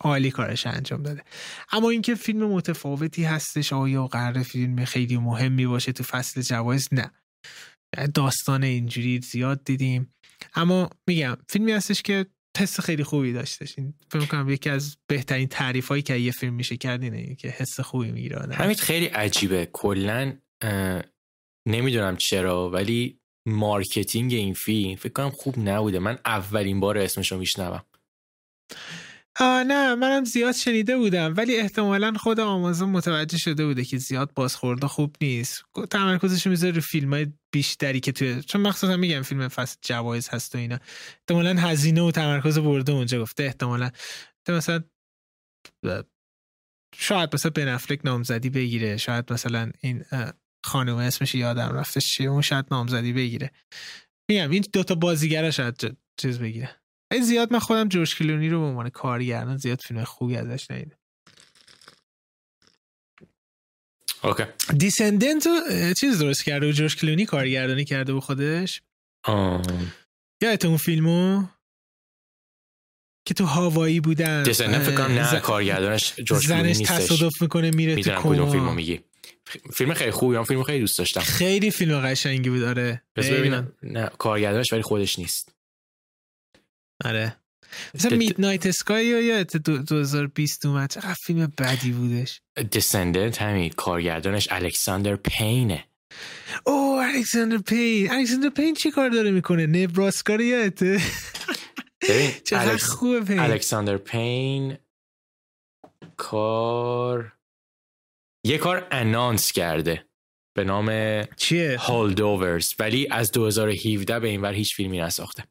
عالی کارش انجام داده. اما اینکه فیلم متفاوتی هستش آیا قرار فیلم خیلی مهمی باشه تو فصل جوایز؟ نه. داستان اینجوری زیاد دیدیم. اما میگم فیلمی هستش که حس خیلی خوبی داشتش. این فکر کنم یکی از بهترین تعریف هایی که یه فیلم میشه کرد اینه که حس خوبی می‌گیره. همین خیلی عجیبه. کلا نمی‌دونم چرا ولی marketing این فیلم فکر کنم خوب نبوده. من اولین بار اسمشو میشنوم. آه نه منم زیاد شنیده بودم ولی احتمالا خود آمازون متوجه شده بوده که زیاد بازخورده خوب نیست. تمرکزش می‌ذاره رو فیلم های بیشتری که توی چون مخصوصا میگم فیلم فصل جوایز هست و اینا. احتمالا هزینه و تمرکز برده اونجا گفته احتمالا. مثلا شاید مثلا بن افلک نامزدی بگیره شاید مثلا این خانم اسمش یادم رفته چیه اون شاید نامزدی بگیره. میگم این دوتا بازیگر شاید چیز بگیره. ولی زیاد من خودم جورج کلونی رو به عنوان کارگردان زیاد فیلم خوبی ازش ندیدم. اوکی. دیسندنت چیز درست کرده و جورج کلونی کارگردانی کرده به خودش؟ آم، یادت اون فیلمو؟ که تو هاوایی بودن. دیسندنت فکر کنم اه، نه کارگردانش جورج کلونی زنش نیستش. تصادف می‌کنه میره تو می‌دونم کدوم فیلمو کما میگی فیلم خیلی خوبی هم فیلمو خیلی دوست داشتم. خیلی فیلم قشنگی بود آره. ببینم. نه کارگردانش ولی خودش نیست. آره. مثلا میدنایت اسکای یا یادت دو- 2020 اومد؟ چقدر فیلم بدی بودش. دیسندنت همین کارگردانش الکساندر پینه او الکساندر پین الکساندر پین چی کار داره می‌کنه؟ نبراسکا رو یادته [laughs] چقدر. خوبه پین الکساندر پین کار یه کار انانس کرده به نام چیه؟ هولدوورز ولی از 2017 به این ور هیچ فیلمی نساخته.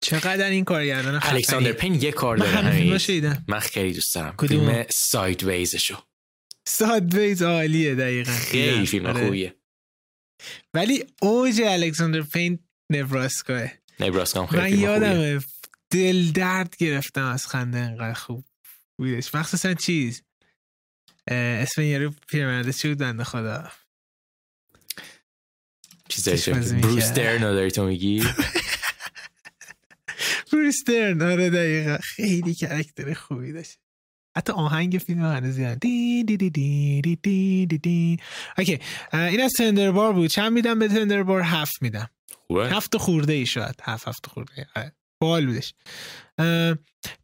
چقدر این کارگردان خفنی. الکساندر پین یه کار من داره فیلماشو دیدم من خیلی دوست دارم؟ فیلم ساید ویزشو سادویز عالیه دقیقا. خیلی. فیلم آره. خوبیه. ولی اوج الکساندر پین نبراسکاه نبراسکا هم خیلی من یادمه دل درد گرفتم از خنده انقدر خوب بودش. مخصوصا چیز. اسم یارو پیرمرده چی بود بنده خدا؟ بازی بروس. درنو داری تو میگی؟ [laughs] بروسترن آره دقیقا. خیلی کرکتر خوبی داشت. حتی آهنگ فیلم هنوز یادم. دی دی دی دی دی دی دی دی. اوکی. این از تندر بار بود. چند میدم به تندر بار؟ هفت میدم. خوبه. هفت خورده ای شاید. هفت هفت خورده ای. آره. بال بودش.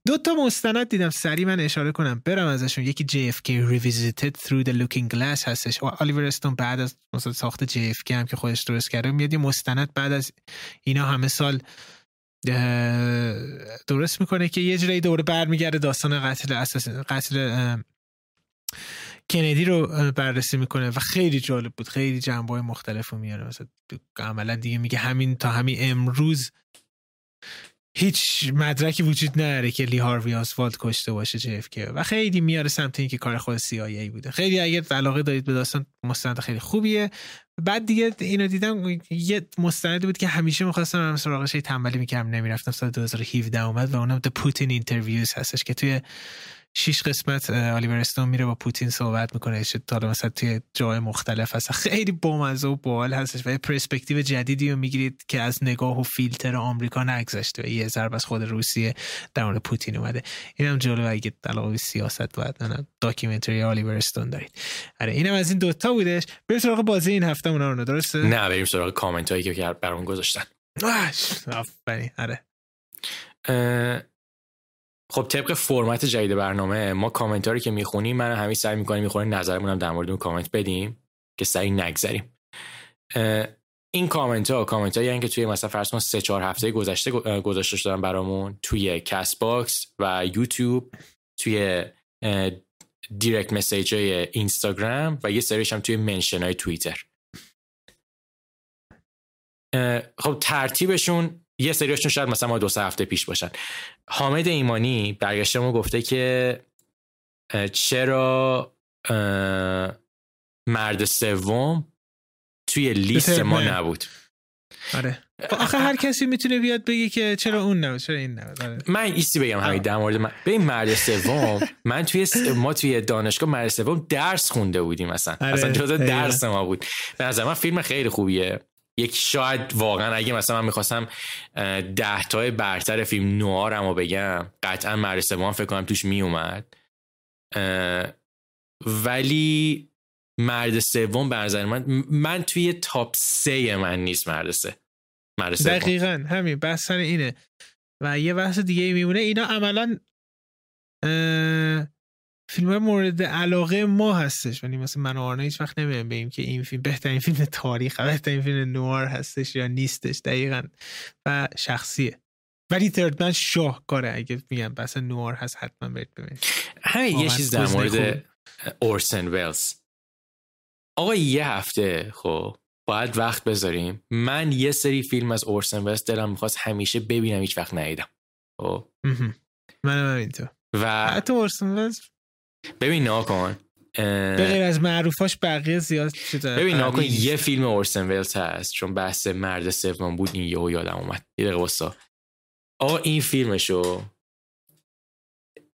دو تا مستند دیدم. سری من اشاره کنم. برم ازشون. یکی JFK Revisited Through the Looking Glass هستش. و آلیور استون بعد از مثلا ساخت JFK هم که خودش درست کرده میاد یه مستند بعد از اینا همه سال درست می‌کنه که یه جورایی دوره برمیگرده داستان قتل اساس قتل کندی رو بررسی می‌کنه و خیلی جالب بود. خیلی جنبه های مختلف رو میاره. مثلا عملا دیگه میگه همین تا همین امروز هیچ مدرکی وجود نداره که لی هاروی آسفالت کشته باشه جف و خیلی میاره سمت اینکه کار خود CIA بوده. خیلی اگر علاقه دارید به داستان مستند خیلی خوبیه. بعد دیگه اینو دیدم یه مستندی بود که همیشه می‌خواستم هم سراغش تنبلی می‌کردم. نمی‌رفتم سال 2017 اومد و اونم The Putin Interviews هستش که توی شیش قسمت آلیور استون میره با پوتین صحبت می‌کنه. تا مثلا توی جای مختلف هست. خیلی بامزه و باحال هستش و پرسپکتیو جدیدی رو می‌گیرید که از نگاه و فیلتر آمریکا نگذشته. و یه ضرب از خود روسیه در مورد پوتین اومده. اینم جالب اگه علاقه به سیاست باید documentary الیور استون دارید. آره اینم از این دوتا بودش. بریم سراغ بازی این هفته اونا رو درسته؟ نه بریم سراغ کامنت هایی که برامون گذاشتن. آفرین. آره. خب طبق فرمت جدید برنامه ما کامنت رو که می‌خونیم من همین سعی می‌کنیم می‌خوریم نظرمون هم در مورد اون کامنت بدیم که سعی نگذریم. این کامنت ها کامنت هایی که توی مثلا فرض کن سه چهار هفته گذشته گذاشته شدن برامون توی کست باکس و یوتیوب توی direct message های اینستاگرام و یه سریش هم توی mention های توییتر. خب ترتیبشون یه سریاشون شاید مثلا ما دو سه هفته پیش باشن. حامد ایمانی برگشته ما گفته که چرا مرد سوم توی لیست ما نبود. آره. خب آخه هر کسی می‌تونه بیاد بگی که چرا اون نبود چرا این نبود. آره. من ایستی بگم همین در مورد من. به این مرد سوم من توی ما توی دانشگاه مرد سوم درس خونده بودیم مثلا آره. اصلا جزء درس ما بود. به نظر من فیلم خیلی خوبیه. یک شاید واقعا اگه مثلا من می‌خواستم ده تای برتر فیلم نوارم رو بگم قطعا مرد سوم فکر کنم توش میومد ولی مرد سوم به نظر من من توی تاپ سه من نیست مرد سه مرد سوم دقیقا همین بحث اینه. و یه بحث دیگه میمونه اینا عملا فیلم های مورد علاقه ما هستش ولی مثلا من آرنا هیچ وقت نمیم بگیم که این فیلم بهترین فیلم تاریخ بهترین فیلم نوار هستش یا نیستش دقیقا. و شخصیه. ولی تردمن شاهکاره اگه میگم بس نوار هست حتما برید ببینید. همین یه چیز در مورد اورسن ویلز آقا یه هفته خب باید وقت بذاریم. من یه سری فیلم از اورسن ویلز دلم می‌خواست همیشه ببینم هیچ وقت ندیدم. خب؟ منم اینطور. و حتی اورسن ویلز ببین ناکن به غیر از معروفاش بقیه زیاد شده ببین ناکن یه فیلم اورسن ویلز هست چون بحث مرد سوم بود این یهو یادم اومد. یه دقیقه واسا آقا این فیلمشو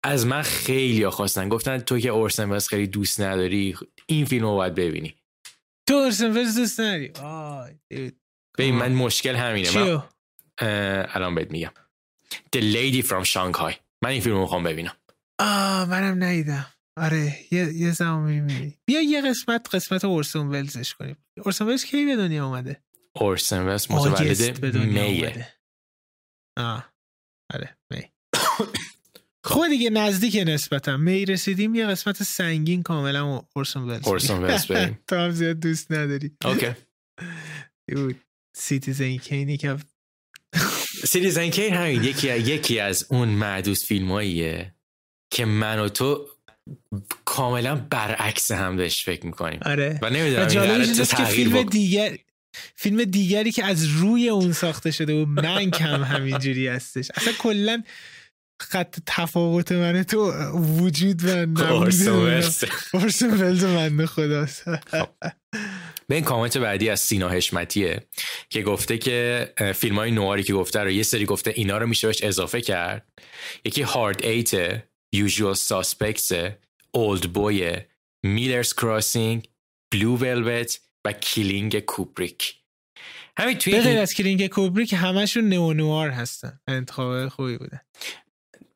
از من خیلی خواستن. گفتن تو که اورسن ویلز خیلی دوست نداری این فیلم رو باید ببینی. تو اورسن ویلز دوست نداری؟ ببین من مشکل همینه. من الان بهت میگم. The Lady from Shanghai. من این فیلم رو می‌خوام ببینم. آه منم ندیدم. آره یه یه زمان می‌بینی بیا یه قسمت قسمت اورسون ولزش کنیم. اورسون ولز کی به دنیا اومده؟ اورسون ولز متولد میه. آه آره می خود دیگه نزدیک نسبتا. می رسیدیم یه قسمت سنگین کاملا اورسون ولز. اورسون ولز [laughs] تو هم زیاد دوست نداری. اوکی. [laughs] Citizen Kane ی که [laughs] Citizen Kane همین یکی یکی از اون معدود فیلماییه که من و تو کاملا برعکس هم بهش فکر می‌کنیم. آره. و نمی‌دونم که فیلم دیگر فیلم دیگری که از روی اون ساخته شده و من کم همینجوری هستش. اصلا کلا خط تفاوت من تو وجود و اورسون ولز من خداست. خب. به این کامنت بعدی از سینا هشمتیه که گفته که فیلم های نواری که گفته رو یه سری گفته اینا رو میشه بهش اضافه کرد. یکی هارد ایت Usual Suspects Old Boy Miller's Crossing Blue Velvet و Killing کوبریک همین توی از Killing کوبریک همشون noir هستن. انتخاب خوبی بوده.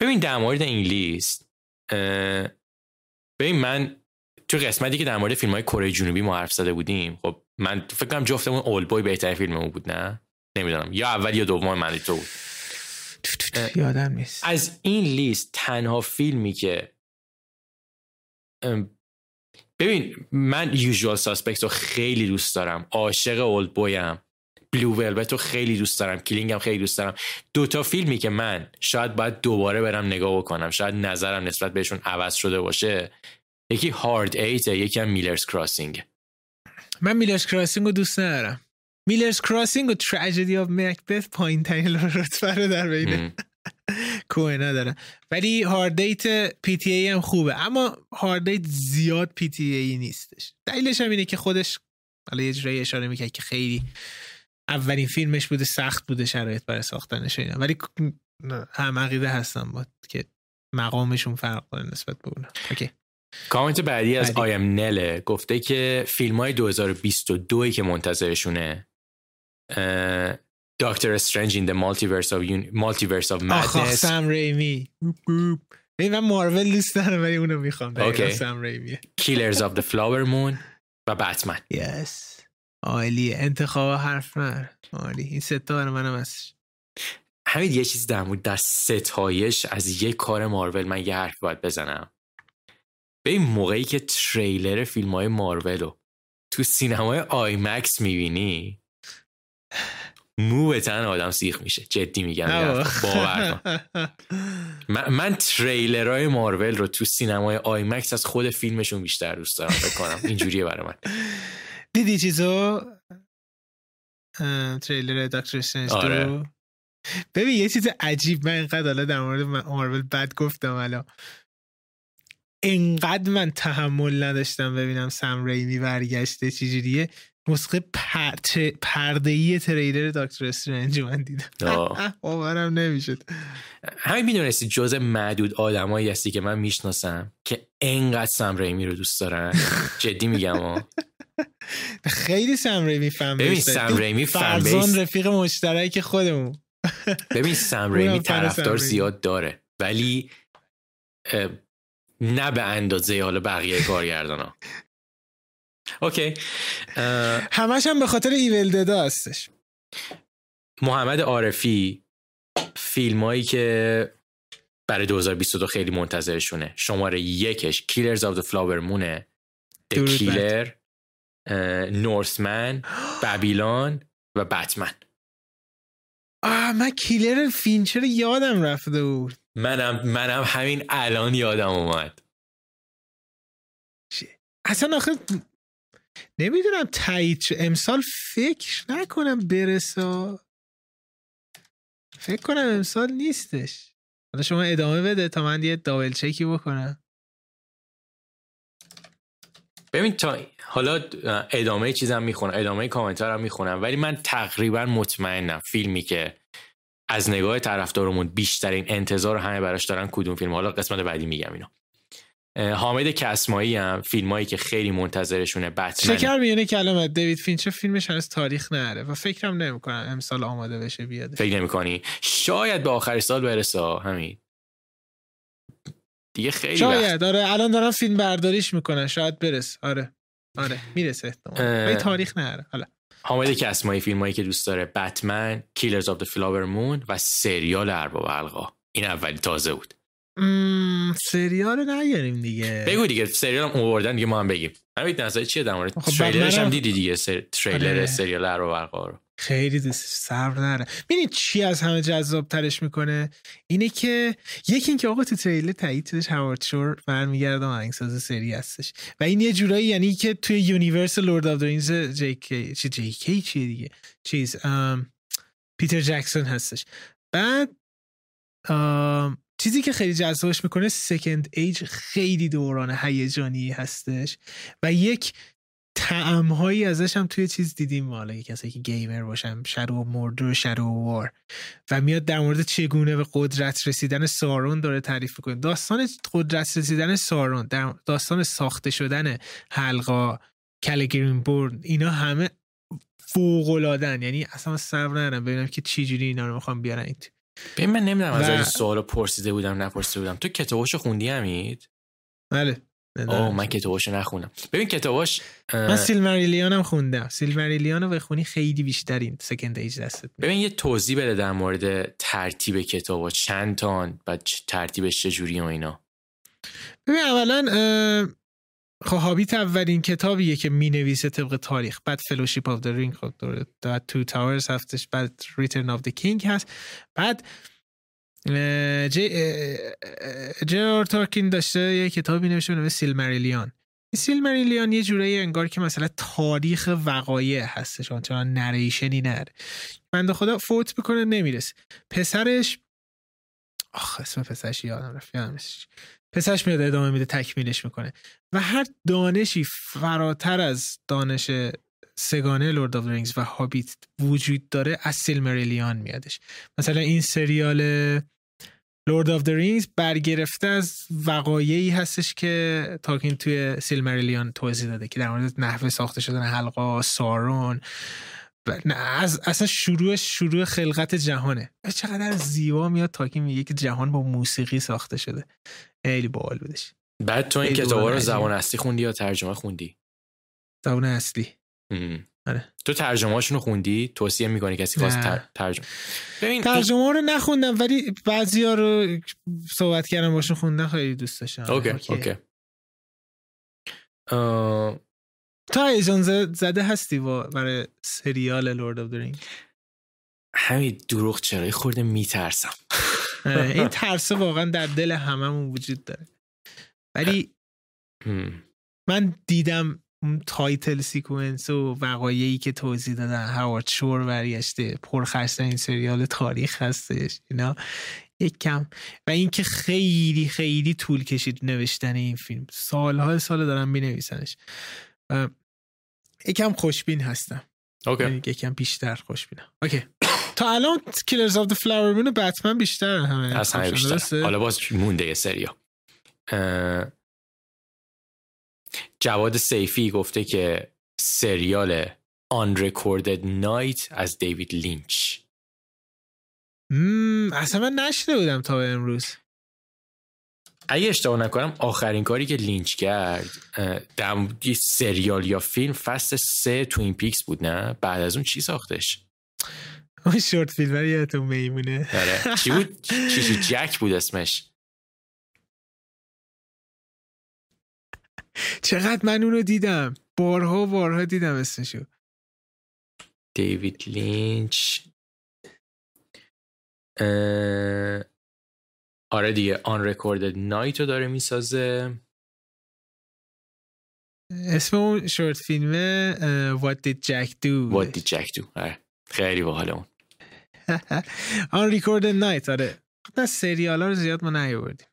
ببین در مورد این لیست ببین من تو قسمتی که در مورد فیلم های کره جنوبی ما حرف زده بودیم خب من فکر کنم جفتمون Old Boy بهترین فیلممون بود نه؟ نمی‌دونم. یا اول یا دوم من تو بود. یادم نیست. از این لیست تنها فیلمی که ببین من Usual Suspects رو خیلی دوست دارم. عاشق Old Boy م Blue Velvet رو خیلی دوست دارم. Killing هم خیلی دوست دارم. دوتا فیلمی که من شاید باید دوباره برم نگاه بکنم. شاید نظرم نسبت بهشون عوض شده باشه. یکی Hard Eight ه یکی هم Miller's Crossing من Miller's Crossing رو دوست ندارم. Miller's Crossing و Tragedy of Macbeth پایین ترین رتبه رو در بین کوئن‌ها داره. ولی Hard Eight PTA هم خوبه. اما Hard Eight زیاد PTA نیستش. دلیلش هم اینه که خودش حالا یه جورایی اشاره می‌کرد که خیلی اولین فیلمش بوده سخت بوده شرایط برای ساختنش اینا. ولی هم عقیده هستم با که مقامشون فرق داره نسبت به اونا. اوکی. کامنت بعدی از آیم نله گفته که فیلم های 2022 که منتظرشونه دکتر استرنج این the multiverse of multiverse of madness. سم ریمی. من مارول دوست دارم ولی اونو می‌خوام اوکی سم ریمی کیلرز of the [laughs] flower moon و بتمن یس عالی. انتخاب حرف من. عالی. این ستا منم هستش همین یه چیز در مورد در ستایش از یک کار مارول من یه حرف باید بزنم. به این موقعی که تریلر فیلم های مارول رو تو سینمای IMAX می‌بینی مو تن آدم سیخ میشه. جدی میگم باور کن, من تریلرهای مارول رو تو سینمای IMAX از خود فیلمشون بیشتر دوست دارم فکر کنم. اینجوریه برای من. دیدی چیزو؟ تریلر دکتر استرنج آره. ببین یه چیز عجیب من اینقدر حالا در مورد مارول بد گفتم الان. انقدر من تحمل نداشتم ببینم سم ریمی برگشته چجوریه. نسخه پرده ای تریلر دکتر استرنج من دیدم. [laughs] باورم نمی‌شد. همین می‌دونستی جز معدود آدمایی هستی که من می‌شناسم که انقدر سم ریمی رو دوست دارن. [laughs] جدی میگم خیلی سم ریمی فن ببین سم ریمی فرزان رفیق مشترک خودمون. [laughs] ببین سم ریمی طرفدار زیاد داره. ولی نه به اندازه حالا بقیه کارگردان ها اوکی. همش هم به خاطر Evil Dead ا هستش. محمد عارفی فیلم هایی که برای 2022 خیلی منتظرشونه. شماره یکش Killers of the Flower Moon ه Killer Northman Babylon و بتمن آه من Killer فینچر یادم رفته بود؟ منم منم همین الان یادم اومد. اصلا آخه نمی‌دونم تایید امسال فکر نکنم برسا فکر کنم امسال نیستش. حالا شما ادامه بده تا من یه دابل چکی بکنم. ببین تا حالا ادامه چیزم می‌خونم ادامه کامنتارم می‌خونم ولی من تقریبا مطمئنم فیلمی که از نگاه طرفدارمون بیشترین انتظار همه براش دارن کدوم فیلم حالا قسمت بعدی میگم اینو. حامد کسمایی هم فیلم هایی که خیلی منتظرشونه بتمن شکر میونه کلمت دیوید فینچر فیلمش هنوز تاریخ نره و فکرم نمی‌کنم امسال آماده بشه بیاد فکر نمی‌کنی؟ شاید به آخر سال برسه همین دیگه خیلی شاید آره الان دارم فیلم برداریش می‌کنن شاید برس آره آره می‌رسه احتمال تاریخ نره حالا. حامد کسمایی فیلم هایی که دوست داره Batman Killers of the Flower Moon و سریال ارباب حلقه‌ها. این اولی تازه بود. سریال رو نگیریم دیگه. بگو دیگه سریال هم اووردن دیگه ما هم بگیم. همین نظر چیه در مورد؟ تریلرش هم دیدی دیگه سر... تریلر آره. سریال ارباب حلقه‌ها رو. خیلی صبر نره. ببینید چی از همه جذاب ترش می‌کنه؟ اینه که یکی اینکه آقا تو تریلر تایید شدش هاوارد شور برمیگرده آهنگساز سری هستش. و این یه جورایی یعنی که توی universe Lord of the Rings جی کی چی جی کی چیه دیگه؟ چیز پیتر جکسون هستش. بعد چیزی که خیلی جذابش می‌کنه Second Age خیلی دوران هیجانی هستش و یک تم‌هایی ازش هم توی چیز دیدیم. حالا کسایی که gamer باشن Shadow Mordor و War و میاد در مورد چگونه به قدرت رسیدن سارون داره تعریف کنه داستان قدرت رسیدن سارون در داستان ساخته شدن حلقا کلگرین بورن اینا همه فوق یعنی اصلا صبر ندارم ببینم که چی جوری اینا رو می‌خوام بیارن. ببین من نمی‌دونم از این سوالو پرسیده بودم نپرسیده بودم. تو کتاباشو خوندی همید بله. اوه من کتاباشو نخونم ببین کتاباش من سیلماریلیان هم خوندم. سیلماریلیان رو بخونی خیلی بیشترین سکند ایج دستت ببین یه توضیح بده در مورد ترتیب کتابا چند تان و ترتیبش چجوری و اینا. ببین اولا خب هابیت اولین کتابیه که می نویسه طبق تاریخ. بعد Fellowship of the Ring بعد Two Towers هستش بعد Return of the King هست. بعد جی آر آر تالکین داشته یه کتابی نوشته به Silmarillion Silmarillion یه جورایی انگار که مثلا تاریخ وقایع هستش چون نریشنی نره بنده خدا فوت بکنه نمی‌رسه. پسرش آخ اسم پسرش یادم رفت یادمش پسرش میاد ادامه میده تکمیلش می‌کنه. و هر دانشی فراتر از دانش سگانه Lord of Rings و هابیت وجود داره از Silmarillion میادش. مثلا این سریال Lord of Rings برگرفته از وقایعی هستش که تالکین توی Silmarillion توضیح داده که در مورد نحوه ساخته شدن حلقه‌ها سارون از اصلا شروع شروع خلقت جهانه. چقدر زیبا میاد تاکین میگه که جهان با موسیقی ساخته شده. خیلی باحال بودش. بعد تو این کتابا رو زبان اصلی خوندی یا ترجمه خوندی؟ زبان اصلی. آره. تو ترجمه هاشونو خوندی؟ توصیه می‌کنی کسی خواست تر... ترجمه ترجمه رو نخوندم ولی بعضی ها رو صحبت کردم باشون خوندم خیلی دوست داشتم. اوکی اوکی. تو هیجان زده هستی با برای سریال Lord of Ring ببین دروغ چرا خورده میترسم. این [laughs] ترس واقعا در دل هممون وجود داره. ولی من دیدم title sequence و وقایعی که توضیح دادن هاوارد شور برگشته این سریال تاریخ هستش اینا. یک کم. و اینکه خیلی خیلی طول کشید نوشتن این فیلم. سالها سال دارم می نویسنش یکم خوشبین هستم. okay. یعنی یکم بیشتر خوشبینم. okay. تا الان Killers of the Flower Moon Batman بیشتر همه از همه بیشتر. حالا باز مونده یه سریا جواد سیفی گفته که سریال Unrecorded Night از دیوید لینچ. اصلا من نشده بودم تا به امروز. اگه اشتباه نکنم آخرین کاری که لینچ کرد در سریال یا فیلم فصل سه Twin Peaks بود نه؟ بعد از اون چی ساختش؟ اون short film یادتون میمونه. آره. چی بود؟ چی جک بود اسمش. چقدر من اونو دیدم. بارها بارها دیدم اسمشو. دیوید لینچ. آره دیگه Unrecorded Night رو داره می‌سازه. اسم اون short film ه What did Jack do What did Jack do آره. خیلی باحال اون. Unrecorded Night آره. نه سریال ها رو زیاد ما نیاوردیم.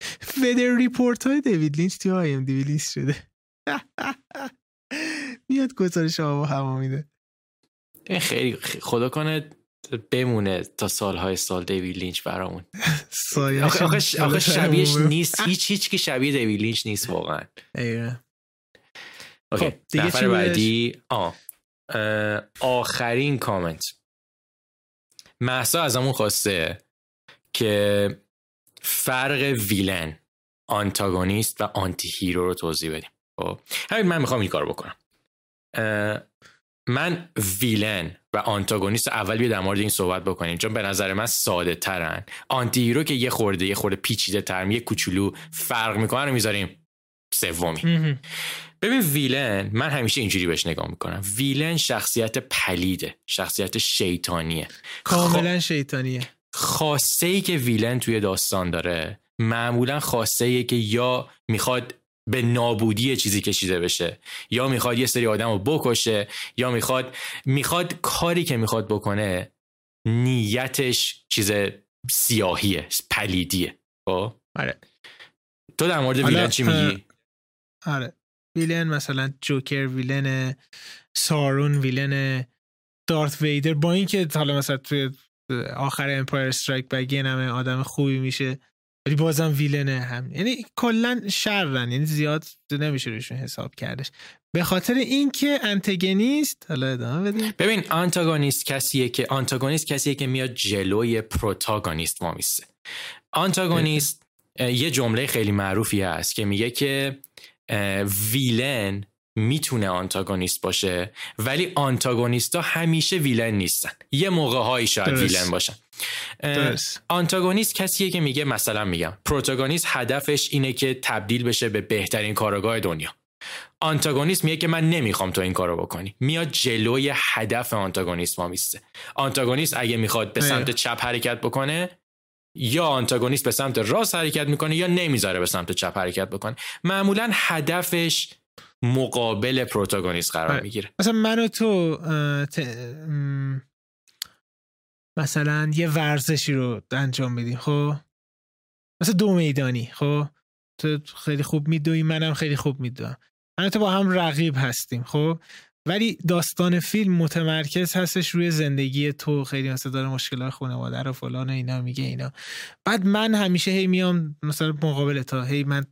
[laughs] weather report های دیوید لینچ توی آی ام لیست شده. [laughs] میاد گزارش آب و هوا میده. خیلی خدا کنه بمونه تا سالهای سال دیوید لینچ برامون. [laughs] آخه, آخه شبیهش نیست. هیچ هیچ که شبیه دیوید لینچ نیست واقعا. okay. خب نفر بعدی. آه. آخرین کامنت. مهسا از همون خواسته که فرق villain antagonist و antihero رو توضیح بدیم. خب همین من می‌خوام این کار بکنم. من villain و آنتاگونیست اول بیا در مورد این صحبت بکنیم چون به نظر من ساده ترن. antihero که یه خورده یه خورده پیچیده تر یه کوچولو فرق می‌کنن رو می‌ذاریم. سومی. ببین villain من همیشه اینجوری بهش نگاه می‌کنم. villain شخصیت پلیده شخصیت شیطانیه. کاملا شیطانیه. خواسته ای که villain توی داستان داره معمولا خواسته ای که یا می‌خواد به نابودی چیزی کشیده بشه یا می‌خواد یه سری آدم رو بکشه یا می‌خواد می‌خواد کاری که می‌خواد بکنه نیتش چیز سیاهیه پلیدیه. خب؟ آره. تو در مورد villain چی میگی؟ آره. villain مثلا جوکر villain سارون villain دارت ویدر. با اینکه حالا مثلا توی آخر Empire Strikes Back یه نمه آدم خوبی میشه ولی بازم ویلنه هم. یعنی کلا شرن یعنی زیاد نمیشه روشون حساب کردش. به خاطر اینکه انتگونیست حالا ادامه بدیم. ببین آنتاگونیست کسیه که آنتاگونیست کسیه که میاد جلوی پروتاگونیست ما آنتاگونیست یه جمله خیلی معروفی هست که میگه که ویلن می‌تونه آنتاگونیست باشه ولی آنتاگونیستا همیشه ویلن نیستن. یه موقع هایی شاید درست. ویلن باشن. درست. آنتاگونیست کسیه که میگه مثلا میگم پروتاگونیست هدفش اینه که تبدیل بشه به بهترین کارگاه دنیا. آنتاگونیست میگه که من نمی‌خوام تو این کارو بکنی. میاد جلوی هدف آنتاگونیست ما میسته. آنتاگونیست اگه می‌خواد به سمت چپ حرکت بکنه یا آنتاگونیست به سمت راست حرکت می‌کنه یا نمی‌ذاره به سمت چپ حرکت بکنه. معمولا هدفش مقابل پروتاگونیست قرار آره. می‌گیره. مثلا من و تو مثلا یه ورزشی رو انجام میدیم خب؟ مثلا دو میدانی خب؟ تو خیلی خوب میدوی منم خیلی خوب میدوم من تو با هم رقیب هستیم خب؟ ولی داستان فیلم متمرکز هستش روی زندگی تو. خیلی مثلا داره مشکلات خانواده رو فلان و اینا میگه اینا. بعد من همیشه هی میام مثلا مقابل تا هی من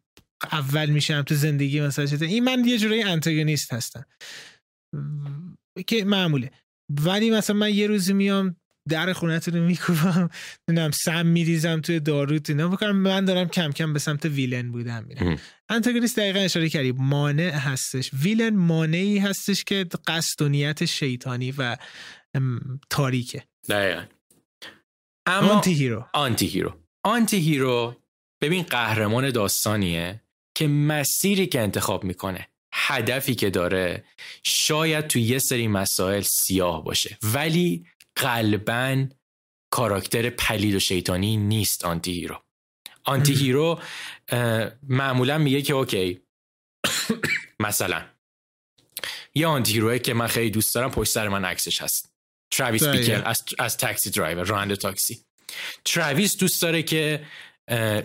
اول میشم تو زندگی مثلا چطور این من یه جورایی انتاگونیست هستم. که معموله. ولی مثلا من یه روزی میام در خونتون رو میکوبم. نمی‌دونم سم میریزم توی داروت اینا. بکنم من دارم کم کم به سمت villain بودم میرم. انتاگونیست دقیقا اشاره کردی. مانع هستش. villain مانعی هستش که قصد و نیت شیطانی و تاریکه. دقیقا. اما antihero antihero antihero ببین قهرمان داستانیه که مسیری که انتخاب می‌کنه هدفی که داره شاید تو یه سری مسائل سیاه باشه. ولی قلبا کاراکتر پلید و شیطانی نیست antihero. antihero معمولا میگه که اوکی [coughs] مثلا یه antihero ه که من خیلی دوست دارم پشت سر من عکسش هست. تراویس بیکل از, از Taxi Driver راننده تاکسی. تراویس دوست داره که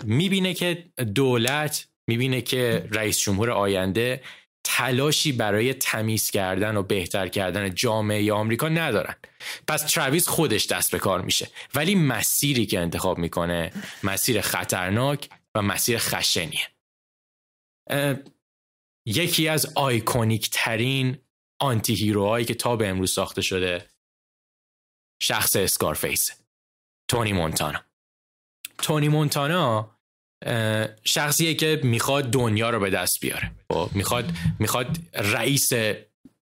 می‌بینه که دولت می‌بینه که رئیس جمهور آینده تلاشی برای تمیز کردن و بهتر کردن جامعه آمریکا ندارن. پس ترویس خودش دست به کار میشه. ولی مسیری که انتخاب می‌کنه مسیر خطرناک و مسیر خشنیه. یکی از iconic ترین antihero هایی که تا به امروز ساخته شده شخص Scarface تونی مونتانا. تونی مونتانا شخصیه که می‌خواد دنیا رو به دست بیاره. خب، می‌خواد می‌خواد رئیس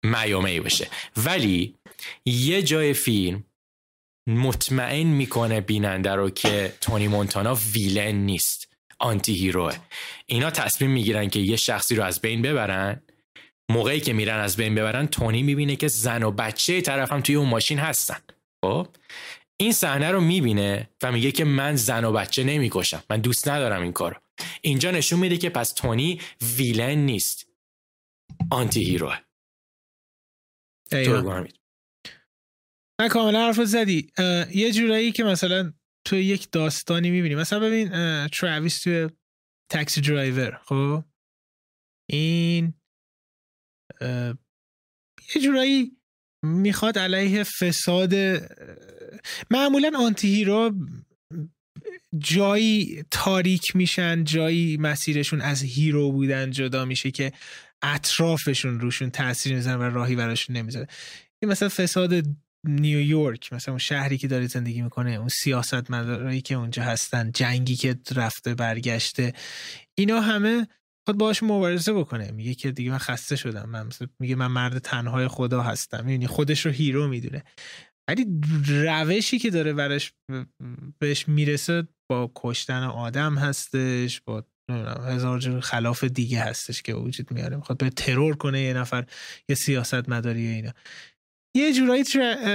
میامه بشه. ولی یه جای فیلم مطمئن می‌کنه بیننده رو که تونی مونتانا ویلن نیست آنتی هیروه. اینا تصمیم می‌گیرن که یه شخصی رو از بین ببرن. موقعی که میرن از بین ببرن تونی می‌بینه که زن و بچه طرف هم توی اون ماشین هستن. خب؟ این صحنه رو می‌بینه و میگه که من زن و بچه نمی‌کشم. من دوست ندارم این کارو. اینجا نشون میده که پس تونی villain نیست. antihero ه من کاملا حرف زدی. یه جورایی که مثلا تو یک داستانی می‌بینی. مثلا ببین تراویس تو Taxi Driver خب؟ این یه جورایی می‌خواد علیه فساد معمولا antihero جایی تاریک میشن جایی مسیرشون از hero بودن جدا میشه که اطرافشون روشون تاثیر می‌زنن و راهی براشون نمی‌ذاره. این مثلا فساد نیویورک مثلا اون شهری که داره زندگی می‌کنه اون سیاست مدارایی که اونجا هستن جنگی که رفته برگشته اینا همه خود باش مبارزه بکنه. میگه که دیگه من خسته شدم. من میگه من مرد تنهای خدا هستم. می‌بینی خودش رو hero می‌دونه. ولی روشی که داره برش بهش می‌رسه با کشتن آدم هستش با هزار جور خلاف دیگه هستش که وجود میاره. می‌خواد به ترور کنه یه نفر یه سیاست مداری اینا. یه جورایی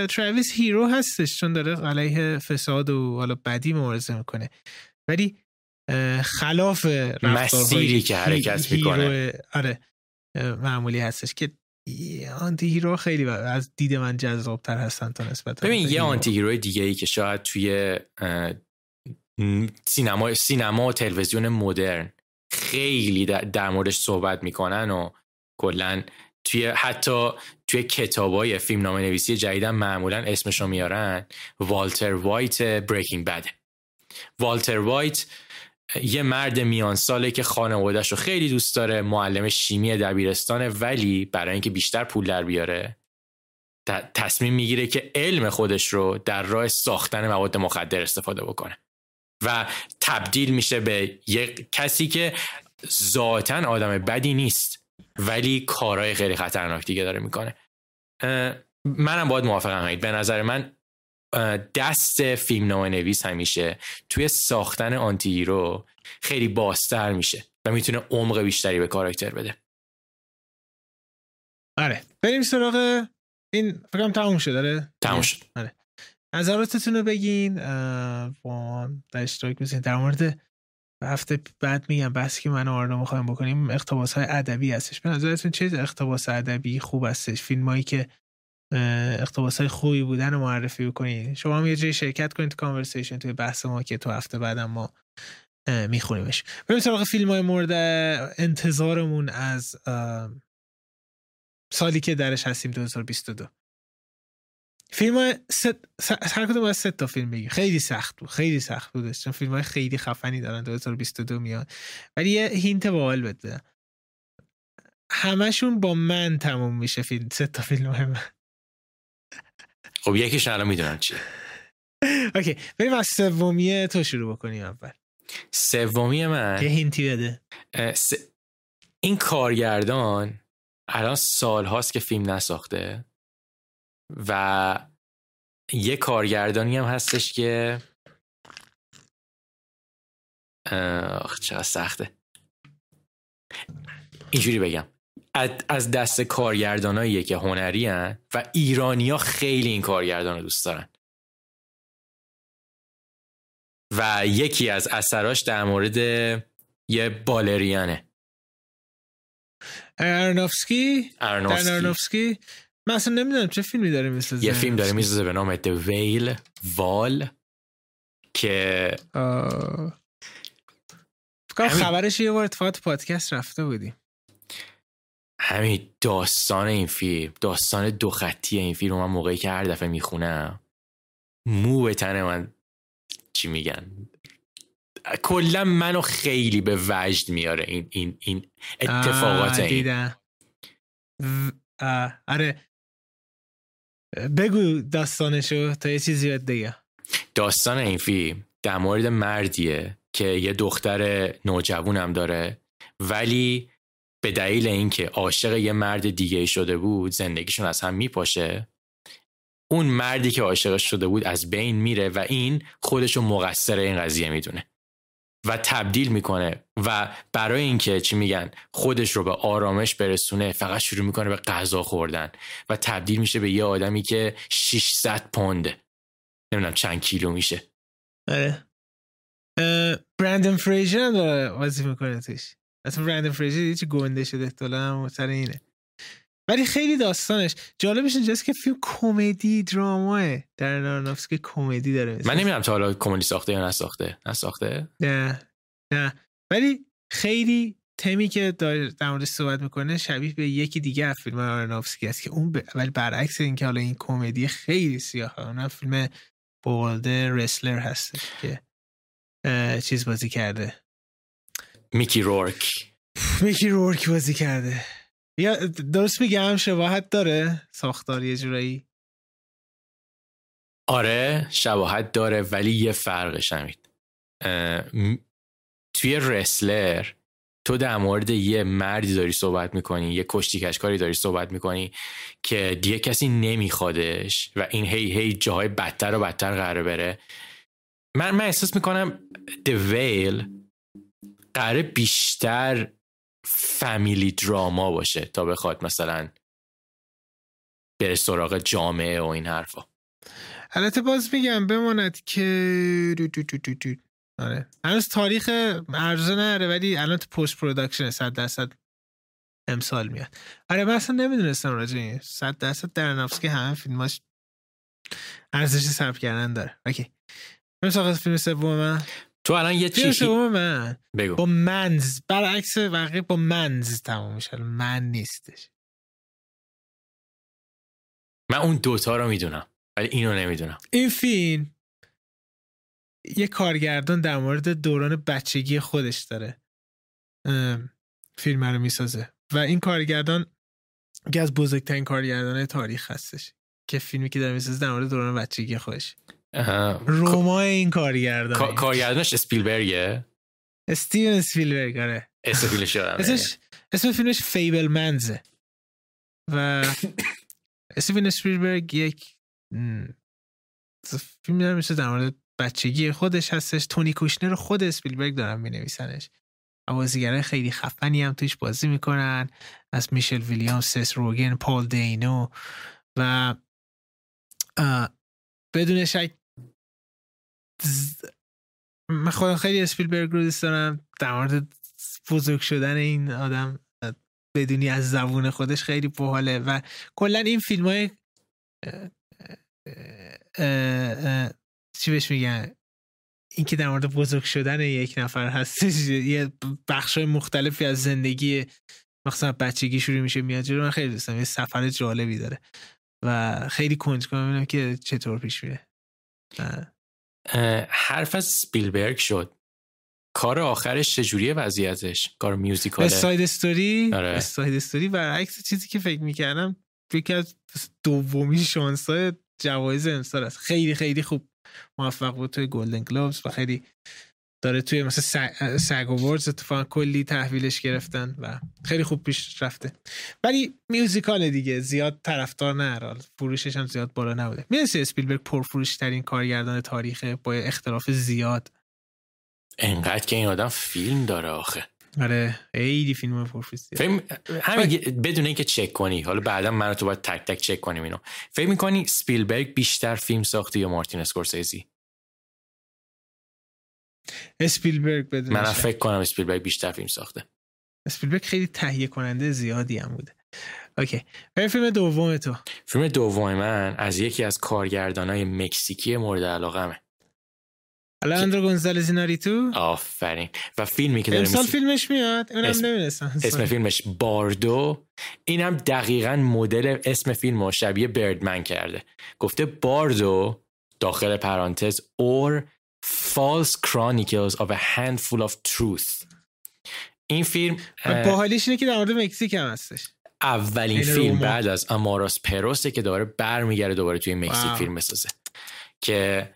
تراویس hero هستش چون داره علیه فساد و حالا بدی مبارزه می‌کنه. ولی خلاف مسیری که حرکت می‌کنه. آره معمولی هستش که anti hero خیلی از دید من جذابتر هستن تا نسبت ببین یه anti hero دیگه ای که شاید توی سینما سینما و تلویزیون مدرن خیلی در, موردش صحبت می‌کنن و کلا توی حتی توی کتابای فیلم نامه نویسی جدیدن معمولا اسمشو میارن والتر وایت Breaking Bad ه والتر وایت یه مرد میان ساله که خانوادهش رو خیلی دوست داره معلم شیمی دبیرستانه ولی برای اینکه بیشتر پول در بیاره تصمیم می‌گیره که علم خودش رو در راه ساختن مواد مخدر استفاده بکنه. و تبدیل میشه به یک کسی که ذاتا آدم بدی نیست ولی کارهای خیلی خطرناک دیگه داره می‌کنه. منم باید موافقم به نظر من دست فیلم نامه نویس همیشه توی ساختن آنتی هیرو خیلی باستر میشه و می‌تونه عمق بیشتری به کاراکتر بده. آره. بریم سراغ این فکرم تموم شد داره تموم شد. آره. نظراتتون رو بگین. با در اشتراک بزنین در مورد هفته بعد میگم بس که من آرنا می‌خوایم بکنیم اقتباس های ادبی هستش. به نظرتون چه اقتباس ادبی خوب هستش؟ فیلم هایی که اقتباس های خوبی بودن رو معرفی بکنید شما هم یه جایی شرکت کنید تو کانورسیشن توی بحث ما که تو هفته بعدم ما میخونیمش. بریم سراغ فیلم های مورد انتظارمون از سالی که درش هستیم 2022 فیلم های هر کدوم از تا فیلم بگیم. خیلی سخت بود خیلی سخت بود. چون فیلم های خیلی خفنی دارن 2022 میاد. ولی یه hint باحال بده همشون با من تموم میشه فیلم سه تا فیلم های من. خب یکیش الان می‌دونم چیه. okay بریم از سومیه تو شروع بکنیم اول. سومی من یه هینتی بده. این کارگردان الان سال هاست که فیلم نساخته و یه کارگردانی هم هستش که چقدر سخته. اینجوری بگم. از دست کارگرداناییه که هنری هن و ایرانیا خیلی این کارگردان رو دوست دارن. و یکی از اثراش در مورد یه بالریانه. ارنوفسکی؟ ارنوفسکی. من اصلا نمی‌دونم چه فیلمی داره می‌سازه. یه فیلم داره می‌سازه به نام The ویل وال که فکر خبرش یه بار اتفاقات پادکست رفته بودیم. همین داستان این فیلم داستان دو خطی این فیلم من موقعی که هر دفعه می‌خونم مو به تن من چی میگن؟ کلا منو خیلی به وجد میاره این این این اتفاقات این. آره. بگو داستانشو تا یه چیزی یاد دیگه داستان این فیلم در مورد مردیه که یه دختر نوجوونم داره ولی به دلیل اینکه عاشق یه مرد دیگه شده بود زندگیشون از هم میپاشه. اون مردی که عاشقش شده بود از بین میره و این خودشو مقصر این قضیه می‌دونه. و تبدیل می‌کنه و برای اینکه چی میگن خودش رو به آرامش برسونه فقط شروع می‌کنه به غذا خوردن و تبدیل میشه به یه آدمی که 600 پونده نمی‌دونم چند کیلو میشه. آره. برندن فریجر هم داره وظیفه اصلا برندن فریجر هیچ گنده شده؟ احتمالاً سر اینه. ولی خیلی داستانش. جالبش اینجاست که فیلم کمدی دراماه در نارنافسکی کمدی داره من نمی‌دونم تا حالا کمدی ساخته یا نساخته. نساخته؟ نه. نه. ولی خیلی تمی که در موردش صحبت می‌کنه شبیه به یکی دیگه از فیلم آرنافسکی است که اون ب... ولی برعکس اینکه حالا این کمدی خیلی سیاه اون فیلم بولد رسلر هست که چیز بازی کرده. میکی رورک. میکی رورک بازی کرده. یا درست میگم شباهت داره ساختار یه جورایی. آره شباهت داره ولی یه فرقش همید توی رسلر تو در مورد یه مردی داری صحبت می‌کنی یه کشتی کشکاری داری صحبت می‌کنی که دیگه کسی نمیخوادش و این هی هی جاهای بدتر و بدتر قراره بره. من من احساس می‌کنم The Whale قراره بیشتر family drama باشه تا بخواد مثلا بره سراغ جامعه و این حرفا. البته باز میگم بماند که آره. هنوز تاریخ عرضه نره ولی الان تو post production صد درصد امسال میاد. آره من اصلا نمی‌دونستم راجع این. صد درصد در که همه فیلماش ارزش ثبت کردن داره. اوکی. بریم فیلم سوم تو الان یه چیزی من. بگو. با منز. برعکس بقیه با منز تموم میشه. من نیستش. من اون دوتا رو می‌دونم ولی اینو نمی‌دونم. این فیلم یه کارگردان در مورد دوران بچگی خودش داره. فیلم رو می‌سازه. و این کارگردان یکی از بزرگترین کارگردان تاریخ هستش که فیلمی که داره می‌سازه در مورد دوران بچگی خودش. روما این کارگردان کارگردانش اسپیلبرگه؟ استیون اسپیلبرگ آره. اسم فیلمش اسمش اسم فیلمش فیبل منزه و [laughs] استیون اسپیلبرگ یک فیلم داره میشه در مورد بچگی خودش هستش. تونی کوشنر خود اسپیلبرگ دارن می نویسنش بازیگرای خیلی خفنی هم توش بازی می‌کنن. از میشل ویلیام سس روگن پال دینو و بدون شک من خودم خیلی اسپیلبرگ رو دوست دارم. در مورد بزرگ شدن این آدم بدونی از زبون خودش خیلی باحاله و کلا این فیلم های چی بهش میگن؟ این که در مورد بزرگ شدن یک نفر هست یه بخش مختلفی از زندگی مثلا بچگی شروع میشه میاد جلو. من خیلی دوستم یه سفر جالبی داره و خیلی کنجکاوم که چطور پیش میره. حرف از سپیلبرگ شد. کار آخرش چجوریه وضعیتش؟ کار musical ه. Side Story آره. Side Story برعکس چیزی که فکر می‌کردم یکی از دومی شانس های جوایز امسال است. خیلی خیلی خوب موفق بود توی گلدن گلوبز و خیلی داره توی مثلا سگ وردز اتفاقا کلی تحویلش گرفتن و خیلی خوب پیش رفته. ولی میوزیکال دیگه زیاد طرفدار نه فروشش هم زیاد بالا نبوده. می‌دونستی اسپیلبرگ پرفروش ترین کارگردان تاریخه با اختلاف زیاد. انقدر که این آدم فیلم داره آخه. آره خیلی فیلم پرفروش فیلم همین بدون اینکه چک کنی. حالا بعدا من تو باید تک تک چک کنیم اینو. فکر می‌کنی سپیلبرگ بیشتر فیلم ساخته یا مارتین اسکورسیزی؟ اسپیلبرگ بدون من فکر کنم اسپیلبرگ بیشتر فیلم ساخته. اسپیلبرگ خیلی تهیه کننده زیادی هم بوده. okay. بریم فیلم دوم تو. فیلم دوم من از یکی از کارگردانای مکزیکی مورد علاقمه. الاندرو گونزالز ایناریتو آفرین. و فیلمی که داره امسال فیلمش میاد. اونم اسم... نمی‌دونستم. اسم فیلمش باردو. اینم دقیقا مدل اسم فیلم رو شبیه بردمن کرده. گفته باردو داخل پرانتز اور False Chronicles of a Handful of Truth. این فیلم باحالیش اینه که در مورد مکزیک هم هستش. اولین فیلم بعد از اماراس پروسه که داره برمیگرده دوباره توی مکزیک فیلم بسازه که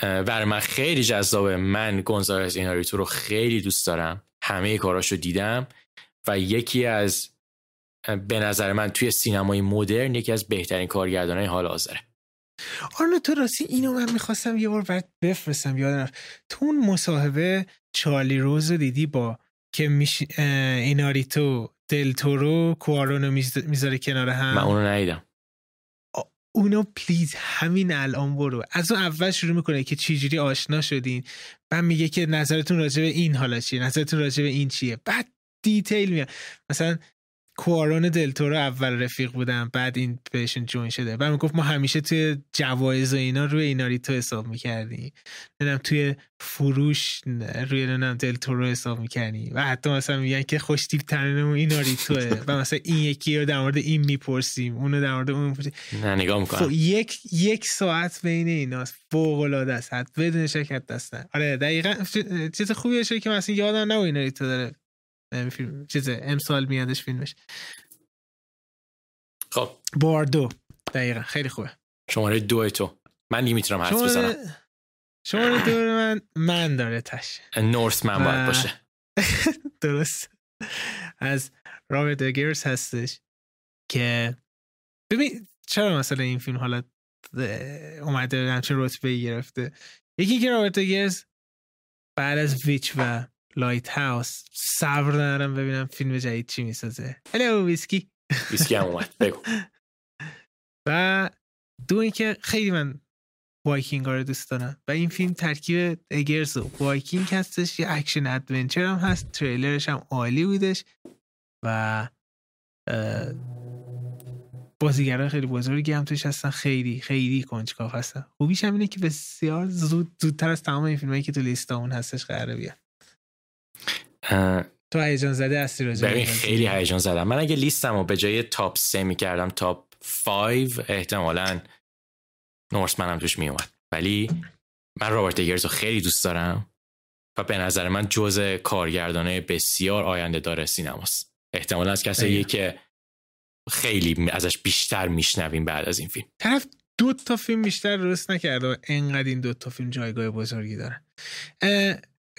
برای من خیلی جذابه من گونزالز ایناریتو رو خیلی دوست دارم. همه کاراشو دیدم و یکی از به نظر من توی سینمای مدرن یکی از بهترین کارگردانهای حال حاضره. آرنو تو راستی اینو من می‌خواستم یه بار برات بفرستم یادم تو اون مصاحبه چارلی روز رو دیدی با که میش... ایناریتو دلتورو کوارونو می‌ذاره کنار هم؟ من اونو ندیدم. اونو please همین الان برو. از اون اول شروع می‌کنه که چجوری آشنا شدین. بعد میگه که نظرتون راجع به این حالا چیه نظرتون راجع به این چیه. بعد detail میاد. مثلا کوارون دلتورو اول رفیق بودم بعد این بهشون join شده. بعد می‌گفت ما همیشه توی جوایز و اینا روی ایناریتو حساب می‌کردیم نمی‌دونم توی فروش روی نمی‌دونم دلتورو حساب می‌کردیم و حتی مثلا میگن که خوش تیپ ترینمون ایناریتوه. [laughs] و مثلا این یکی رو در مورد این می‌پرسیم اونو در مورد اون می‌پرسیم. نه نگاه می‌کنم. یک یک ساعت بین ایناست. فوق العاده است بدون شرکت دستن آره دقیقا چیز خوبیه که مثلا یادم نه ایناریتو داره. فیلم چیز امسال میادش فیلمش. خب. باردو. دقیقا. خیلی خوبه. شماره دو تو. من نمی‌تونم حرف بزنم. شماره دو من من داره تش. نورس من باید باشه. [laughs] درست. از رابرت اگرز هستش که ببین چرا مثلا این فیلم حالا اومده همچین رتبه گرفته؟ یکی که رابرت اگرز بعد از Witch و Lighthouse صبر ندارم ببینم فیلم جدید چی می‌سازه. hello ویسکی. ویسکی هم اومد. بگو. [laughs] و دو اینکه خیلی من وایکینگ ها رو دوست دارم. و این فیلم ترکیب اگرز و وایکینگ هستش. یه action adventure هم هست. تریلرش هم عالی بودش. و بازیگران خیلی بزرگی هم توش هستن. خیلی خیلی کنجکاو هستم. خوبیش هم اینه که بسیار زود زودتر از تمام این فیلمایی که تو لیست اون هستش قراره بیاد تو هیجان زده هستی راجع ببین خیلی هیجان زدم من اگه لیستم رو به جای top سه می‌کردم top 5 احتمالا Northman هم توش میومد ولی من رابرت ایگرز رو خیلی دوست دارم و به نظر من جز کارگردانه بسیار آینده داره سینماست. احتمالا از کسایی که خیلی ازش بیشتر میشنویم بعد از این فیلم. طرف دو تا فیلم بیشتر درست نکرده و انقدر این دو تا فیلم جایگاه بزرگی دارن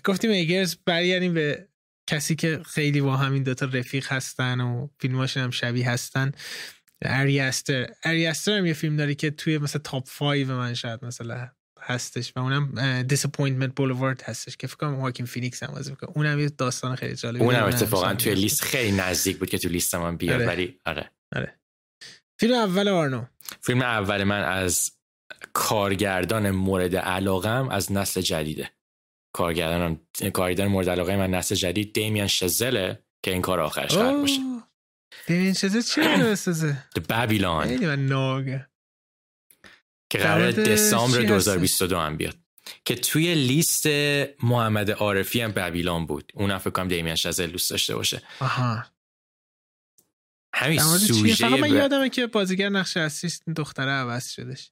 گفتیم ایگرز برگردیم به کسی که خیلی با همین دوتا رفیق هستن و فیلماشون هم شبیه هستن. اریاستر اریاستر هم یه فیلم داری که توی مثلا تاپ 5 من شاید مثلا هستش و اونم Disappointment Boulevard هستش که فکر کنم واکین فینیکس هم بازی می‌کنه. اونم یه داستان خیلی جالبی اونم اتفاقا توی لیست خیلی نزدیک بود که تو لیست من بیاد آره. ولی آره. آره. فیلم اول آرنو. فیلم اول من از کارگردان مورد علاقم از نسل جدیده. کارگردان کارگردان مورد علاقه من نسل جدید دیمیان شزله که این کار آخرش قرار باشه. دیمیان شزل چی بسازه؟ ناگه. که قرار دسامبر 2022 هم بیاد. که توی لیست محمد عارفی هم بابیلون بود. اون فکر کنم دیمیان شزل دوست داشته باشه. آها. همین سوژه فقط من یادمه که بازیگر نقش اصلی دختره عوض شدش.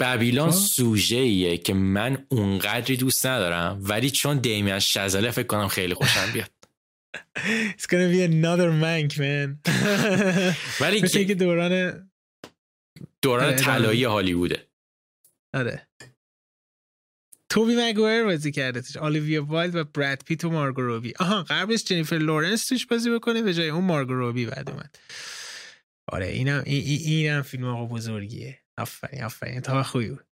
بابیلون سوژه ایه که من اونقدری دوست ندارم ولی چون دیمیان شزله فکر کنم خیلی خوشم بیاد. [laughs] It's gonna be another Mank man. [laughs] ولی که دوران دوران طلایی هالیووده. آره. توبی مگویر بازی کرده توش. آلیویا وایلد و براد پیت و مارگو رابی. آها قبلش جنیفر لورنس توش بازی بکنه به جای اون مارگو رابی بعد اومد. آره اینم این اینم فیلم آقا بزرگیه. آفرین آفرین. تا خوبی بود.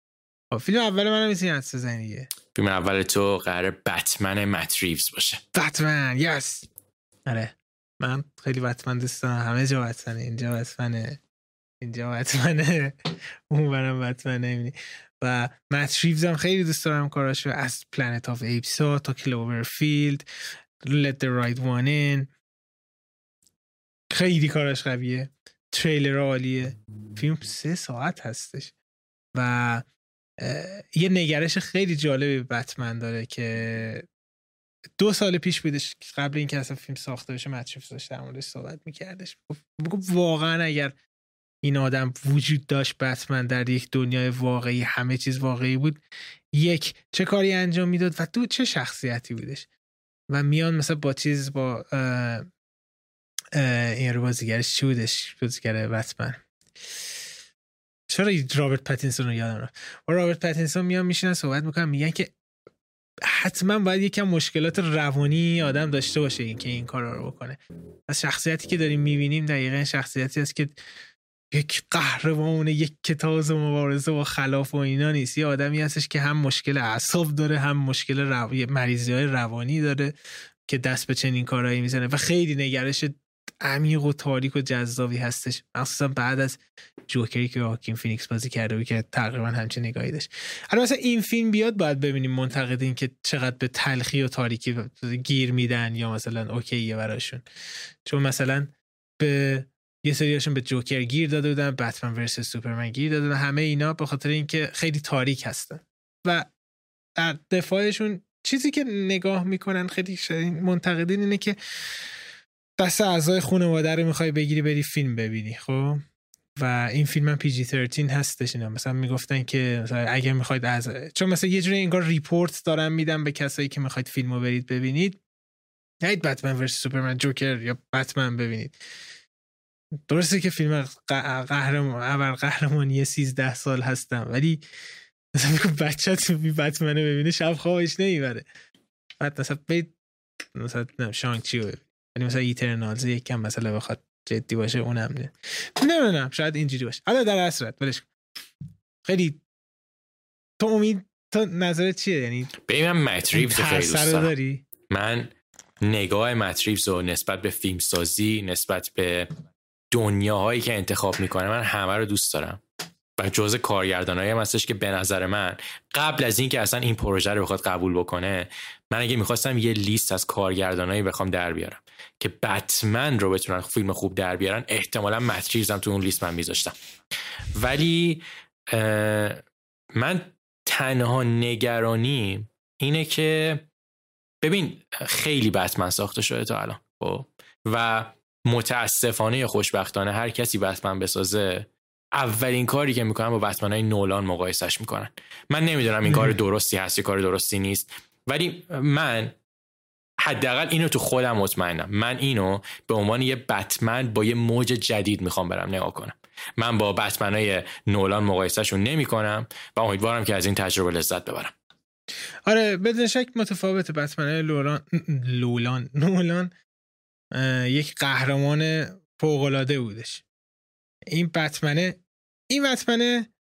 خب، فیلم اول منم می‌تونی حدس بزنی دیگه؟ فیلم اول تو قرار بتمن مت ریوز باشه. بتمن yes. آره. من خیلی بتمن دوست دارم. همه جا بتمنه. اینجا بتمنه. اینجا بتمنه. [laughs] اون برم بتمنه و مت ریوز هم خیلی دوست دارم کاراشو. از Planet of the Apes ا تا Cloverfield Let the right one in. خیلی کاراش قویه. تریلر عالیه. فیلم سه ساعت هستش. و یه نگرش خیلی جالبی بتمن داره که دو سال پیش بودش قبل اینکه اصلا فیلم ساخته بشه مچریف داشت در موردش صحبت میکردش. بگو واقعا اگر این آدم وجود داشت بتمن در یک دنیای واقعی همه چیز واقعی بود یک چه کاری انجام می‌داد و دو چه شخصیتی بودش. و میان مثلا با چیز با این رو بازیگرش چی بودش بازیگر بتمن. چرا رابرت پتینسون رو یادم رفت؟ و رابرت پتینسون میان میشینن صحبت می‌کنن میگن که حتما باید یکم مشکلات روانی آدم داشته باشه این که این کار رو بکنه. از شخصیتی که داریم می‌بینیم دقیقا شخصیتی است که یک قهرمان یکه‌تاز مبارزه با خلاف و اینا نیست. یه آدمی هستش که هم مشکل اعصاب داره هم مشکل رو... مریضی های روانی داره که دست به چنین کارهایی می‌زنه و خیلی نگرش عمیق و تاریک و جذابی هستش. مخصوصا بعد از جوکری که واکین فینیکس بازی کرده بود که تقریبا همچین نگاهی داشت. الان مثلا این فیلم بیاد باید ببینیم منتقدین که چقدر به تلخی و تاریکی گیر میدن یا مثلا okay ه براشون. چون مثلا به یه سریاشون به جوکر گیر داده بودن بتمن versus سوپرمن گیر داده بودن همه اینا به خاطر اینکه خیلی تاریک هستن. و در دفاعشون چیزی که نگاه می‌کنن خیلی منتقدین اینه که دست اعضای خانواده رو می‌خوای بگیری بری فیلم ببینی خب؟ و این فیلم هم جی 13 هستش اینا. مثلا می‌گفتن که مثلا اگر می‌خواید از چون مثلا یه جوری انگار ریپورت دارن میدم به کسایی که می‌خواید فیلم رو برید ببینید. نهید بتمن ورس سوپرمن جوکر یا بتمن ببینید. درسته که فیلم قهرمان اول قهرمانی 13 سال هستم ولی مثلا بچه تو بی بتمنه ببینه شب خوابش نمی‌بره. بعد مثلا بید مثلا شانگ چی یعنی مثلا ایترنالز یکم مثلا بخواد جدی باشه اونم نه. نه نه شاید اینجوری باشه. حالا در اصلت ولش خیلی تو امید تو نظرت چیه؟ یعنی به من متریوز خیلی دوست داری؟ من نگاه متریوز رو نسبت به فیلم سازی نسبت به دنیاهایی که انتخاب می‌کنه من همه رو دوست دارم. و جز کارگردانایی هم هستش که به نظر من قبل از اینکه اصلا این پروژه رو بخواد قبول بکنه من اگه می‌خواستم یه لیست از کارگردانایی بخوام در بیارم. که بتمن رو بتونن فیلم خوب در بیارن احتمالا متریزم تو اون لیست من میذاشتم. ولی من تنها نگرانی اینه که ببین خیلی بتمن ساخته شده تا الان خب؟ و متاسفانه خوشبختانه هر کسی بتمن بسازه اولین کاری که می‌کنن با بتمن های نولان مقایسش می‌کنن. من نمی‌دونم این کار درستی هست یا کار درستی نیست. ولی من حداقل اینو تو خودم مطمئنم. من اینو به عنوان یه بتمن با یه موج جدید می‌خوام برم نگاه کنم. من با بتمنای نولان مقایسهشون نمی کنم و امیدوارم که از این تجربه لذت ببرم. آره بدون شک متفاوت بتمنای لولان لولان نولان یک قهرمان فوقالعاده بودش. این بتمنه این بتمنه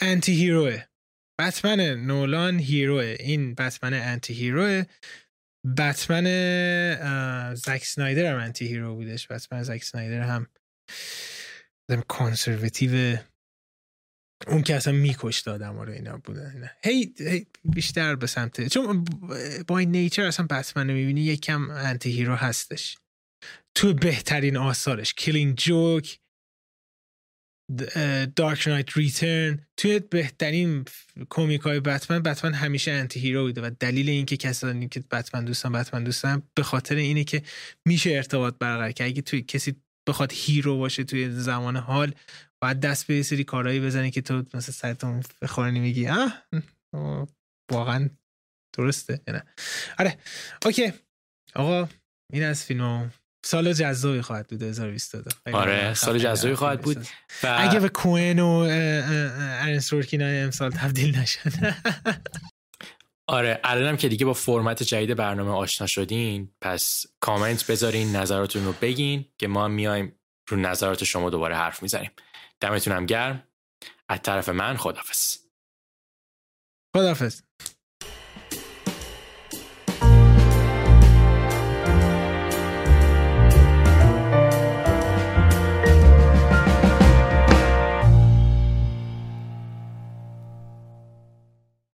anti-hero ه بتمن نولان hero ه این بتمن anti-hero ه بتمن زک سنایدر هم anti-hero بودش. بتمن زک سنایدر هم conservative اون که اصلا میکشت آدم رو اینا بودن. هی, هی بیشتر به سمت چون با این nature اصلا بتمن رو می‌بینی یک کم anti-hero هستش. تو بهترین آثارش. Killing Joke Dark Knight Return توی بهترین کومیک های بتمن بتمن همیشه anti-hero بوده و دلیل اینکه کسانی که بتمن دوستان بتمن دوستان به خاطر اینه که میشه ارتباط برقرار که اگه توی کسی بخواد hero باشه توی زمان حال باید دست به سری کارهایی بزنی که تو مثلا سرتون بخورنی میگی آه واقعا درسته نه؟ آره اوکی. آقا این از فیلم سال جذابی خواهد بود 2022 آره سال جذابی خواهد بود. و... اگه به کوین و ارن سورکین امسال تبدیل نشد. [laughs] آره الانم که دیگه با فرمت جدید برنامه آشنا شدین پس کامنت بذارین نظراتتون رو بگین که ما میایم رو نظرات شما دوباره حرف می‌زنیم. دمتون هم گرم. از طرف من خدافز خدافز